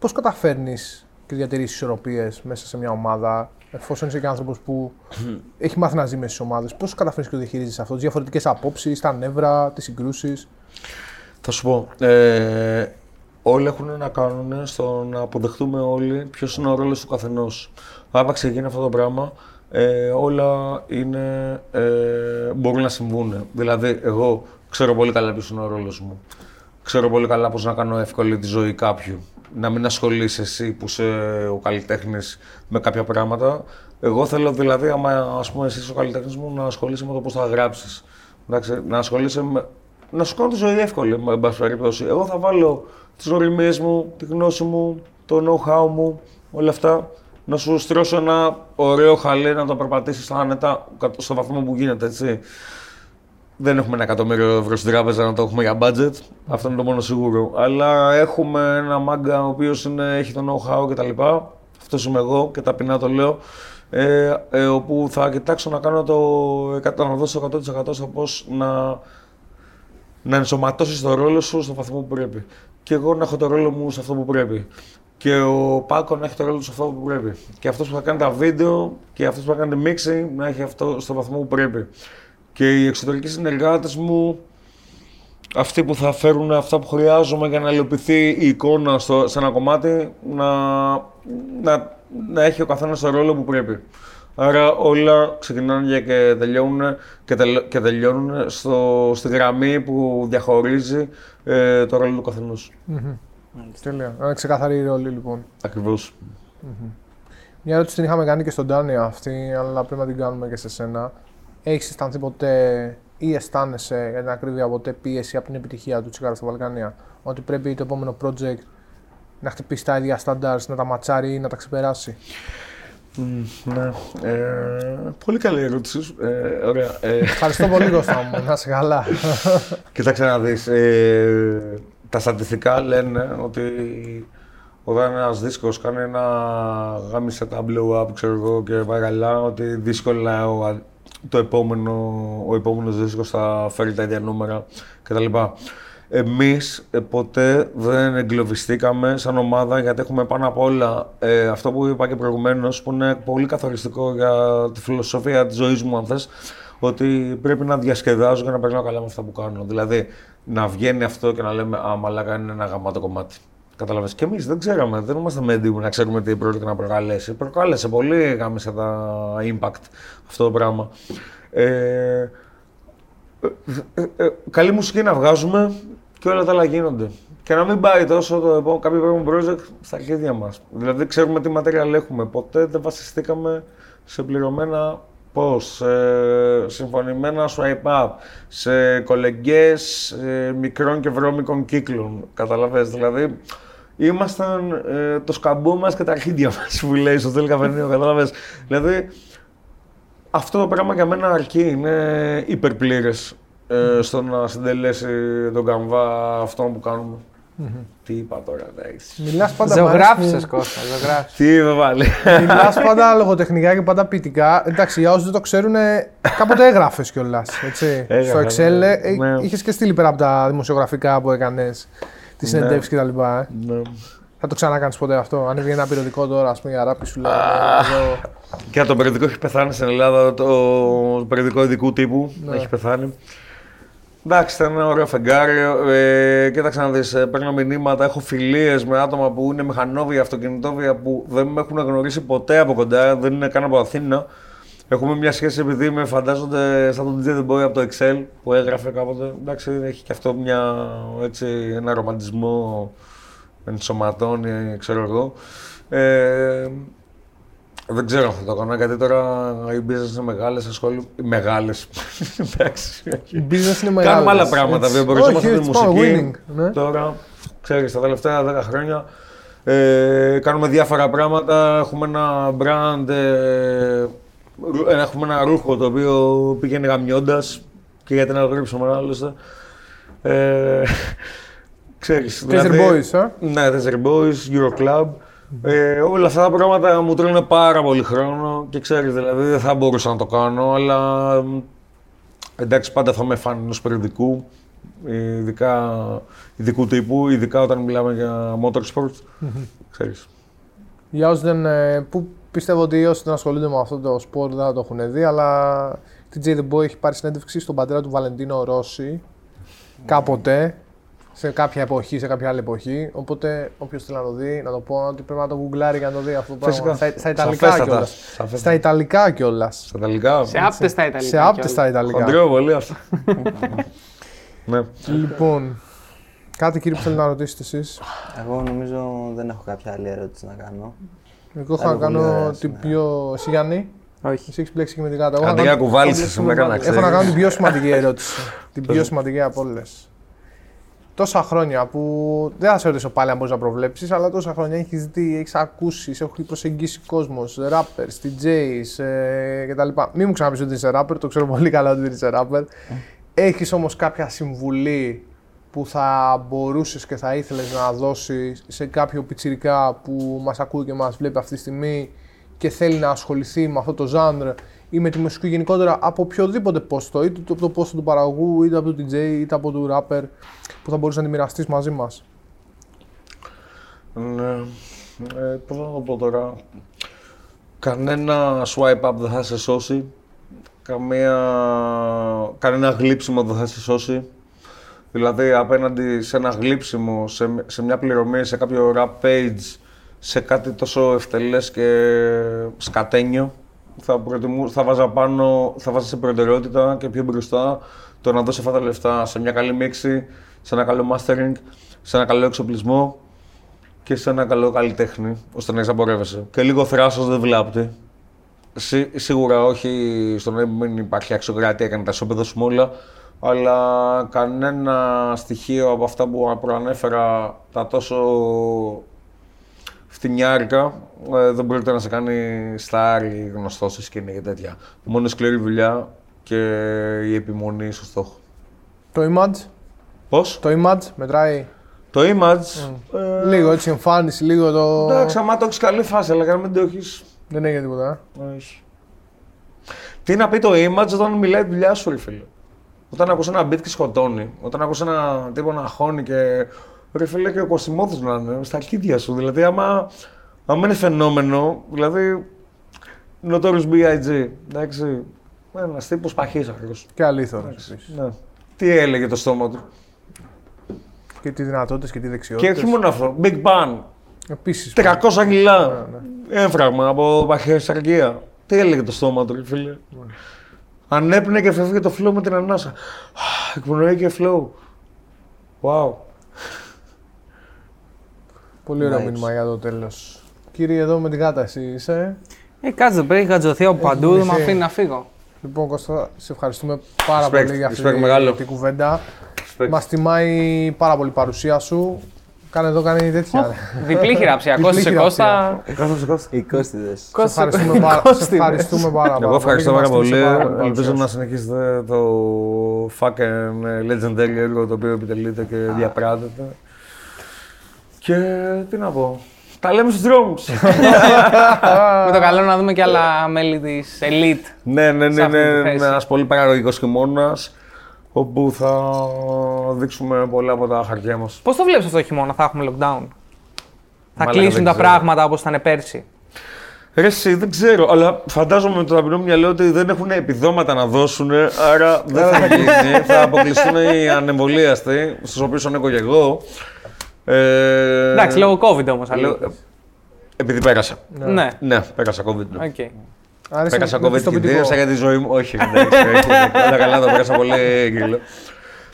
Πώς καταφέρνεις και διατηρείς ισορροπίες μέσα σε μια ομάδα, εφόσον είσαι και άνθρωπος που έχει μάθει να ζει μέσα στις ομάδες. Πώς καταφέρνεις και το διαχειρίζεσαι αυτό, τις διαφορετικές απόψεις, τα νεύρα, τις συγκρούσεις; Θα σου πω. Ε, όλοι έχουν να κάνουν στο να αποδεχτούμε όλοι ποιος είναι ο ρόλος του καθενός. Άπαξ γίνει αυτό το πράγμα, ε, όλα είναι, ε, μπορούν να συμβούν. Δηλαδή, εγώ ξέρω πολύ καλά ποιος είναι ο ρόλος μου. Ξέρω πολύ καλά πώς να κάνω εύκολη τη ζωή κάποιου. Να μην ασχολείσαι εσύ που είσαι ο καλλιτέχνης με κάποια πράγματα. Εγώ θέλω δηλαδή, άμα ας πούμε, εσύ είσαι ο καλλιτέχνης μου, να ασχολείσαι με το πώς θα γράψεις. Να ασχολείσαι με, να σου κάνω τη ζωή εύκολη, με εν πάση περιπτώσει. Εγώ θα βάλω τις οριμίε μου, τη γνώση μου, το know-how μου, όλα αυτά. Να σου στρώσω ένα ωραίο χαλί να το περπατήσεις άνετα στο βαθμό που γίνεται, έτσι. Δεν έχουμε ένα εκατομμύριο ευρώ στην τράπεζα να το έχουμε για budget. Αυτό είναι το μόνο σίγουρο. Αλλά έχουμε ένα μάγκα ο οποίος έχει το know-how κτλ. Αυτός είμαι εγώ και ταπεινά το λέω. Ε, ε, όπου θα κοιτάξω να κάνω το 100, να δώσω 100% στο πώς να να ενσωματώσει το ρόλο σου στο βαθμό που πρέπει. Και εγώ να έχω το ρόλο μου σε αυτό που πρέπει. Και ο Πάκο να έχει το ρόλο του σε αυτό που πρέπει. Και αυτός που θα κάνει τα βίντεο και αυτός που θα κάνει το mixing να έχει αυτό στο βαθμό που πρέπει. Και οι εξωτερικοί συνεργάτες μου, αυτοί που θα φέρουν αυτά που χρειάζομαι για να υλοποιηθεί η εικόνα στο, σε ένα κομμάτι, να, να, να έχει ο καθένας το ρόλο που πρέπει. Άρα όλα ξεκινάνε και τελειώνουν, και τελ, και τελειώνουν στο, στη γραμμή που διαχωρίζει ε, το ρόλο του καθενός. Τέλεια. Ένα ξεκαθαρή ρόλη λοιπόν. Ακριβώς. Μια ερώτηση την είχαμε κάνει και στον Ντάνι αυτή, αλλά πρέπει να την κάνουμε και σε σένα. Έχεις αισθανθεί ποτέ ή αισθάνεσαι για την ακρίβεια ποτέ πίεση από την επιτυχία του Τσιγάρα στα Βαλκάνια, ότι πρέπει το επόμενο project να χτυπήσει τα ίδια standards, να τα ματσάρει ή να τα ξεπεράσει; ναι. Ε, πολύ καλή ερώτηση. σου. Ε, ωραία. Ε, Ευχαριστώ πολύ, Κώστα μου. Να είσαι καλά. Κοίταξε να δεις, ε, τα στατιστικά λένε ότι όταν ένας δίσκος κάνει ένα γάμισε τα blow up, ξέρω εγώ, και πάει καλά, ότι δύσκολα ο, το επόμενο, ο επόμενος δίσκος θα φέρει τα ίδια νούμερα κτλ. εμείς ε, ποτέ δεν εγκλωβιστήκαμε σαν ομάδα γιατί έχουμε πάνω απ' όλα ε, αυτό που είπα και προηγουμένως που είναι πολύ καθοριστικό για τη φιλοσοφία της ζωής μου αν θες ότι πρέπει να διασκεδάζω και να περνάω καλά με αυτά που κάνω. Δηλαδή να βγαίνει αυτό και να λέμε Α, μαλάκα είναι ένα γαμάτο κομμάτι. Καταλαβαίνεις. Και εμείς δεν ξέραμε, δεν είμαστε με έντυπο να ξέρουμε τι πρόκειται να προκαλέσει. Προκάλεσε πολύ γάμισε τα impact αυτό το πράγμα. Ε, ε, ε, ε, καλή μουσική να βγάζουμε και όλα τα άλλα γίνονται. Και να μην πάει τόσο το επόμενο, κάποιο επόμενο project στα αρχίδια μας. Δηλαδή, ξέρουμε τι material έχουμε. Ποτέ δεν βασιστήκαμε σε πληρωμένα πώς, σε συμφωνημένα swipe up, σε κολεγγές ε, μικρών και βρώμικων κύκλων. Καταλαβες, δηλαδή ήμασταν ε, το σκαμπό μας και τα αρχίδια μας που λέει στο τέλο καφενείο. Καταλαβες. δηλαδή αυτό το πράγμα για μένα αρκεί, είναι υπερπλήρες ε, στο να συντελέσει τον καμβά αυτό που κάνουμε. Mm-hmm. Τι είπα τώρα, εντάξει. Μιλάς πάντα Ζωγράφησες, Κώστα. Ζωγράφησες. Τι είπε πάλι. Μιλάς πάντα λογοτεχνικά και πάντα ποιητικά. Εντάξει, για όσους δεν το ξέρουν, κάποτε έγραφες κιόλας. Στο Excel ναι. ε, Ναι. είχες και στείλει πέρα από τα δημοσιογραφικά που έκανες, τις συνεντεύξεις κτλ. Ε. Ναι. Θα το ξανακάνεις ποτέ αυτό. Αν έβγαινε ένα περιοδικό τώρα, ας πούμε, για ράπη σου λέει. εδώ. Και το περιοδικό έχει πεθάνει στην Ελλάδα, το περιοδικό ειδικού τύπου Ναι. έχει πεθάνει. Εντάξει, ήταν ένα ωραίο φεγγάρι. Ε, κοίταξε να δεις, ε, παίρνω μηνύματα, έχω φιλίες με άτομα που είναι μηχανόβια, αυτοκινητόβια που δεν με έχουν γνωρίσει ποτέ από κοντά, δεν είναι καν από Αθήνα. Έχουμε μια σχέση επειδή με φαντάζονται σαν τον DJ The Boy από το Excel που έγραφε κάποτε. Εντάξει, έχει και αυτό μια, έτσι, ένα ρομαντισμό ενσωματώνει, ξέρω εγώ. Ε, δεν ξέρω αν θα το κάνω γιατί τώρα οι business είναι μεγάλες. Ασχολούμαι. Μεγάλες. Εντάξει. Η business είναι μεγάλη. Κάνουμε άλλα πράγματα. Έτσι. Δεν μπορούσαμε Όχι, αυτή τη έτσι, πάμε, μουσική. winning, ναι. Τώρα, ξέρεις, τα τελευταία 10 χρόνια ε, κάνουμε διάφορα πράγματα. Έχουμε ένα brand. Ε, ρου- ε, έχουμε ένα ρούχο το οποίο πηγαίνει γαμιώντας και γιατί να το γράψουμε άλλωστε. Ε, ξέρεις, δηλαδή- Desert Boys, ε. ναι, Desert Boys, Euroclub. Ε, όλα αυτά τα πράγματα μου τρώνε πάρα πολύ χρόνο και ξέρεις, δηλαδή δεν θα μπορούσα να το κάνω, αλλά μ, εντάξει, πάντα θα είμαι φαν ενός περιοδικού, ειδικά ειδικού τύπου, ειδικά όταν μιλάμε για motorsport. Ξέρεις. Για όσους δεν. ε, που πιστεύω ότι όσοι δεν ασχολούνται με αυτό το σπορ δεν θα το έχουν δει, αλλά η TJ The Boy έχει πάρει συνέντευξη στον πατέρα του Βαλεντίνο Ρώση κάποτε, σε κάποια εποχή, σε κάποια άλλη εποχή. Οπότε, όποιος θέλει να το δει, να το πω ότι πρέπει να το γκουγκλάρει για να το δει αυτό το πράγμα. Φυσικά. Στα, στα Ιταλικά Σαφέστατα. κιόλας. Σαφέστατα. Στα Ιταλικά κιόλας. Στα Ιταλικά. Σε άπτες στα Ιταλικά. Σε άπτες κιόλας. στα Ιταλικά. Χοντρέω πολύ αυτό. ναι. Λοιπόν, κάτι κύριε που θέλει να ρωτήσετε εσείς; Εγώ νομίζω δεν έχω κάποια άλλη ερώτηση να κάνω. Εγώ έχω Θα να το πολύ κάνω ωραία την σήμερα. πιο. Εσύ Γιάννη, Όχι. εσύ έχεις μπλέξει και με την κάρτα. Εγώ θα Αντρέα κάνω- κουβάλισες σήμερα να ξέρεις. Έχω να κάνω την πιο σημαντική ερώτηση. την πιο σημαντική από όλες. Τόσα χρόνια που δεν θα σε ρωτήσω πάλι αν μπορείς να προβλέψεις, αλλά τόσα χρόνια έχεις δει, έχεις ακούσει, σε έχει προσεγγίσει κόσμος, rappers, DJs ε, κτλ. Μην μου ξαναπείς ότι είσαι rapper, το ξέρω πολύ καλά ότι δεν είσαι rapper. Έχεις όμως κάποια συμβουλή που θα μπορούσες και θα ήθελες να δώσεις σε κάποιο πιτσιρικά που μας ακούει και μας βλέπει αυτή τη στιγμή και θέλει να ασχοληθεί με αυτό το ζάνρ ή με τη μουσική γενικότερα από οποιοδήποτε πόστο, είτε από το πόστο του παραγωγού, είτε από το DJ, είτε από το rapper, που θα μπορούσες να τη μοιραστείς μαζί μας. Ναι. Ε, πώς να το πω τώρα. Κανένα swipe up δεν θα σε σώσει. Καμία... Κανένα γλύψιμο δεν θα σε σώσει. Δηλαδή απέναντι σε ένα γλύψιμο, σε, σε μια πληρωμή, σε κάποιο rap page, σε κάτι τόσο ευτελές και σκατένιο, θα, προτιμού, θα βάζα πάνω, θα βάζα σε προτεραιότητα και πιο μπροστά το να δώσει αυτά τα λεφτά σε μια καλή μίξη, σε ένα καλό mastering, σε ένα καλό εξοπλισμό και σε ένα καλό καλλιτέχνη, ώστε να έχεις να πορεύεσαι. Και λίγο θράσος δεν βλάπτει. Σί- σίγουρα όχι στο να μην υπάρχει αξιοκρατία και να τα ισοπεδώσουμε όλα, αλλά κανένα στοιχείο από αυτά που προανέφερα, τα τόσο φτηνιάρικα, ε, δεν πρόκειται να σε κάνει star ή γνωστός στη σκηνή και τέτοια. Μόνο η σκληρή δουλειά και η επιμονή στο στόχο. Το image, Πώς; το image μετράει Το image. ε, λίγο έτσι εμφάνιση, λίγο το. Εντάξει, άμα το έχεις καλή φάση, αλλά για να μην το έχεις. Δεν έγινε τίποτα. ε. Όχι. Τι να πει το image όταν μιλάει τη δουλειά σου, ρε φίλε. Όταν ακούς ένα beat και σκοτώνει, όταν ακούς ένα τύπο να χώνει και ρε φίλε και ο Κωσιμόδης να είναι στα αρχίδια σου. Δηλαδή άμα, άμα είναι φαινόμενο, δηλαδή Notorious B.I.G. Εντάξει, ένας τύπος παχύσαχρος. Και αλήθωρος. επίσης. Ναι. Τι έλεγε το στόμα του. Και τι δυνατότητες και τι Και δεξιότητε. όχι μόνο αυτό, Big Bang, Επίσης. 300 κιλά, έμφραγμα από παχυσαρκία. Τι έλεγε το στόμα του, ρε φίλε. Ανέπνε και φεύγει το flow με την ανάσα. Α, Εκπνοή και flow. Wow. Πολύ ωραίο Vibes. μήνυμα για το τέλος. Κύριε, εδώ με την γάτα, εσύ είσαι. Ε, κάτσε, πρέπει να γατζωθεί από παντού, δεν με μισή. αφήνει να φύγω. Λοιπόν, Κώστα, σε ευχαριστούμε πάρα Respect, πολύ για αυτή respect μεγάλο. την κουβέντα. Respect. Μας τιμάει πάρα πολύ η παρουσία σου. Κάνε εδώ, κάνει τέτοια. ρε. Διπλή χειραψία. Διπλή Κώστα σε χειραψία. Κώστας. Κάθομαι, κάθομαι. Οι κόστιδες. Σε Κώστα ευχαριστούμε, πάρα, σε ευχαριστούμε πάρα πολύ. Εγώ ευχαριστώ και πάρα μας πολύ. τίμησε πάρα την Ελπίζω παρουσία να σου. συνεχίσετε το fucking legendary έργο το οποίο επιτελείτε και διαπράτετε. Και τι να πω. Τα λέμε στους δρόμους. Με το καλό να δούμε και άλλα μέλη της Elite. ναι, ναι, Σε ναι, αυτή ναι, τη είναι θέση. ένας πολύ παραγωγικός χειμώνας όπου θα δείξουμε πολλά από τα χαρτιά μας. Πώς το βλέπεις αυτό το χειμώνα, θα έχουμε lockdown; Θα Μαλάκα, κλείσουν δεν τα ξέρω. πράγματα όπως ήταν πέρσι; Ρε εσύ, δεν ξέρω, αλλά φαντάζομαι με το ταπεινό μου μυαλό ότι δεν έχουν επιδόματα να δώσουν, άρα δεν θα γίνει. θα αποκλειστούν οι ανεμβολίαστοι, στους οποίους ανήκω και εγώ. Ε, Εντάξει, λόγω COVID όμως. λέω- Επειδή πέρασα. Ναι. Ναι, πέρασα COVID. ναι. Οκ. Άρεσε Πέρασα με COVID και πιστοποιητικό. δίωσα για τη ζωή μου. Όχι, εντάξει, όχι, όλα καλά, το πέρασα πολύ γκριλό.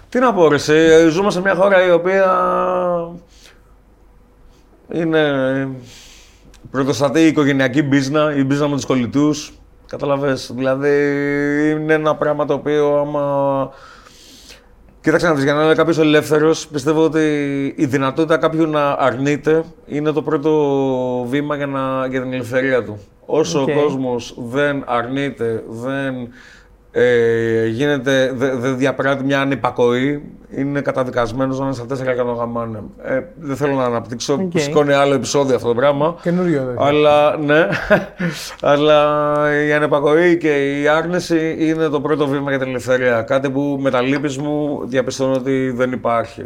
Τι να πω, ρε, εσύ, ζούμε σε μια χώρα η οποία είναι πρωτοστατεί η οικογενειακή μπίζνα, η μπίζνα με τους κολλητούς. Καταλαβες, δηλαδή είναι ένα πράγμα το οποίο άμα... Κοίταξε να δεις, για να είναι κάποιος ελεύθερος, πιστεύω ότι η δυνατότητα κάποιου να αρνείται είναι το πρώτο βήμα για, να, για την ελευθερία του. Όσο Οκ. ο κόσμος δεν αρνείται, δεν ε, γίνεται, δεν δεν διαπράττει μια ανυπακοή, είναι καταδικασμένος να είναι στα τέσσερα και να τον γαμάνε. Ε, δεν θέλω να αναπτύξω, Οκ. σηκώνει άλλο επεισόδιο αυτό το πράγμα. Καινούριο δεν Αλλά ναι, αλλά η ανυπακοή και η άρνηση είναι το πρώτο βήμα για την ελευθερία. Κάτι που μετά λύπης μου διαπιστώνω ότι δεν υπάρχει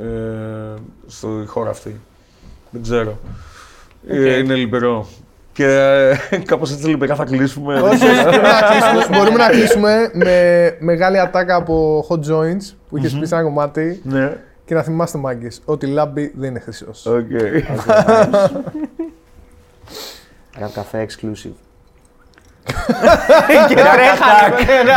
ε, στη χώρα αυτή. Δεν ξέρω. Ε, είναι λυπηρό. Και ε, κάπως έτσι λυπηρά θα κλείσουμε. Όχι, όχι, μπορούμε να κλείσουμε- μπορούμε να κλείσουμε με μεγάλη ατάκα από hot joints που είχες πει σε ένα κομμάτι ναι, και να θυμάστε μάγκες ό,τι λάμπει δεν είναι χρυσός. οκ. Ραπ καφέ exclusive. Και τρέχανε.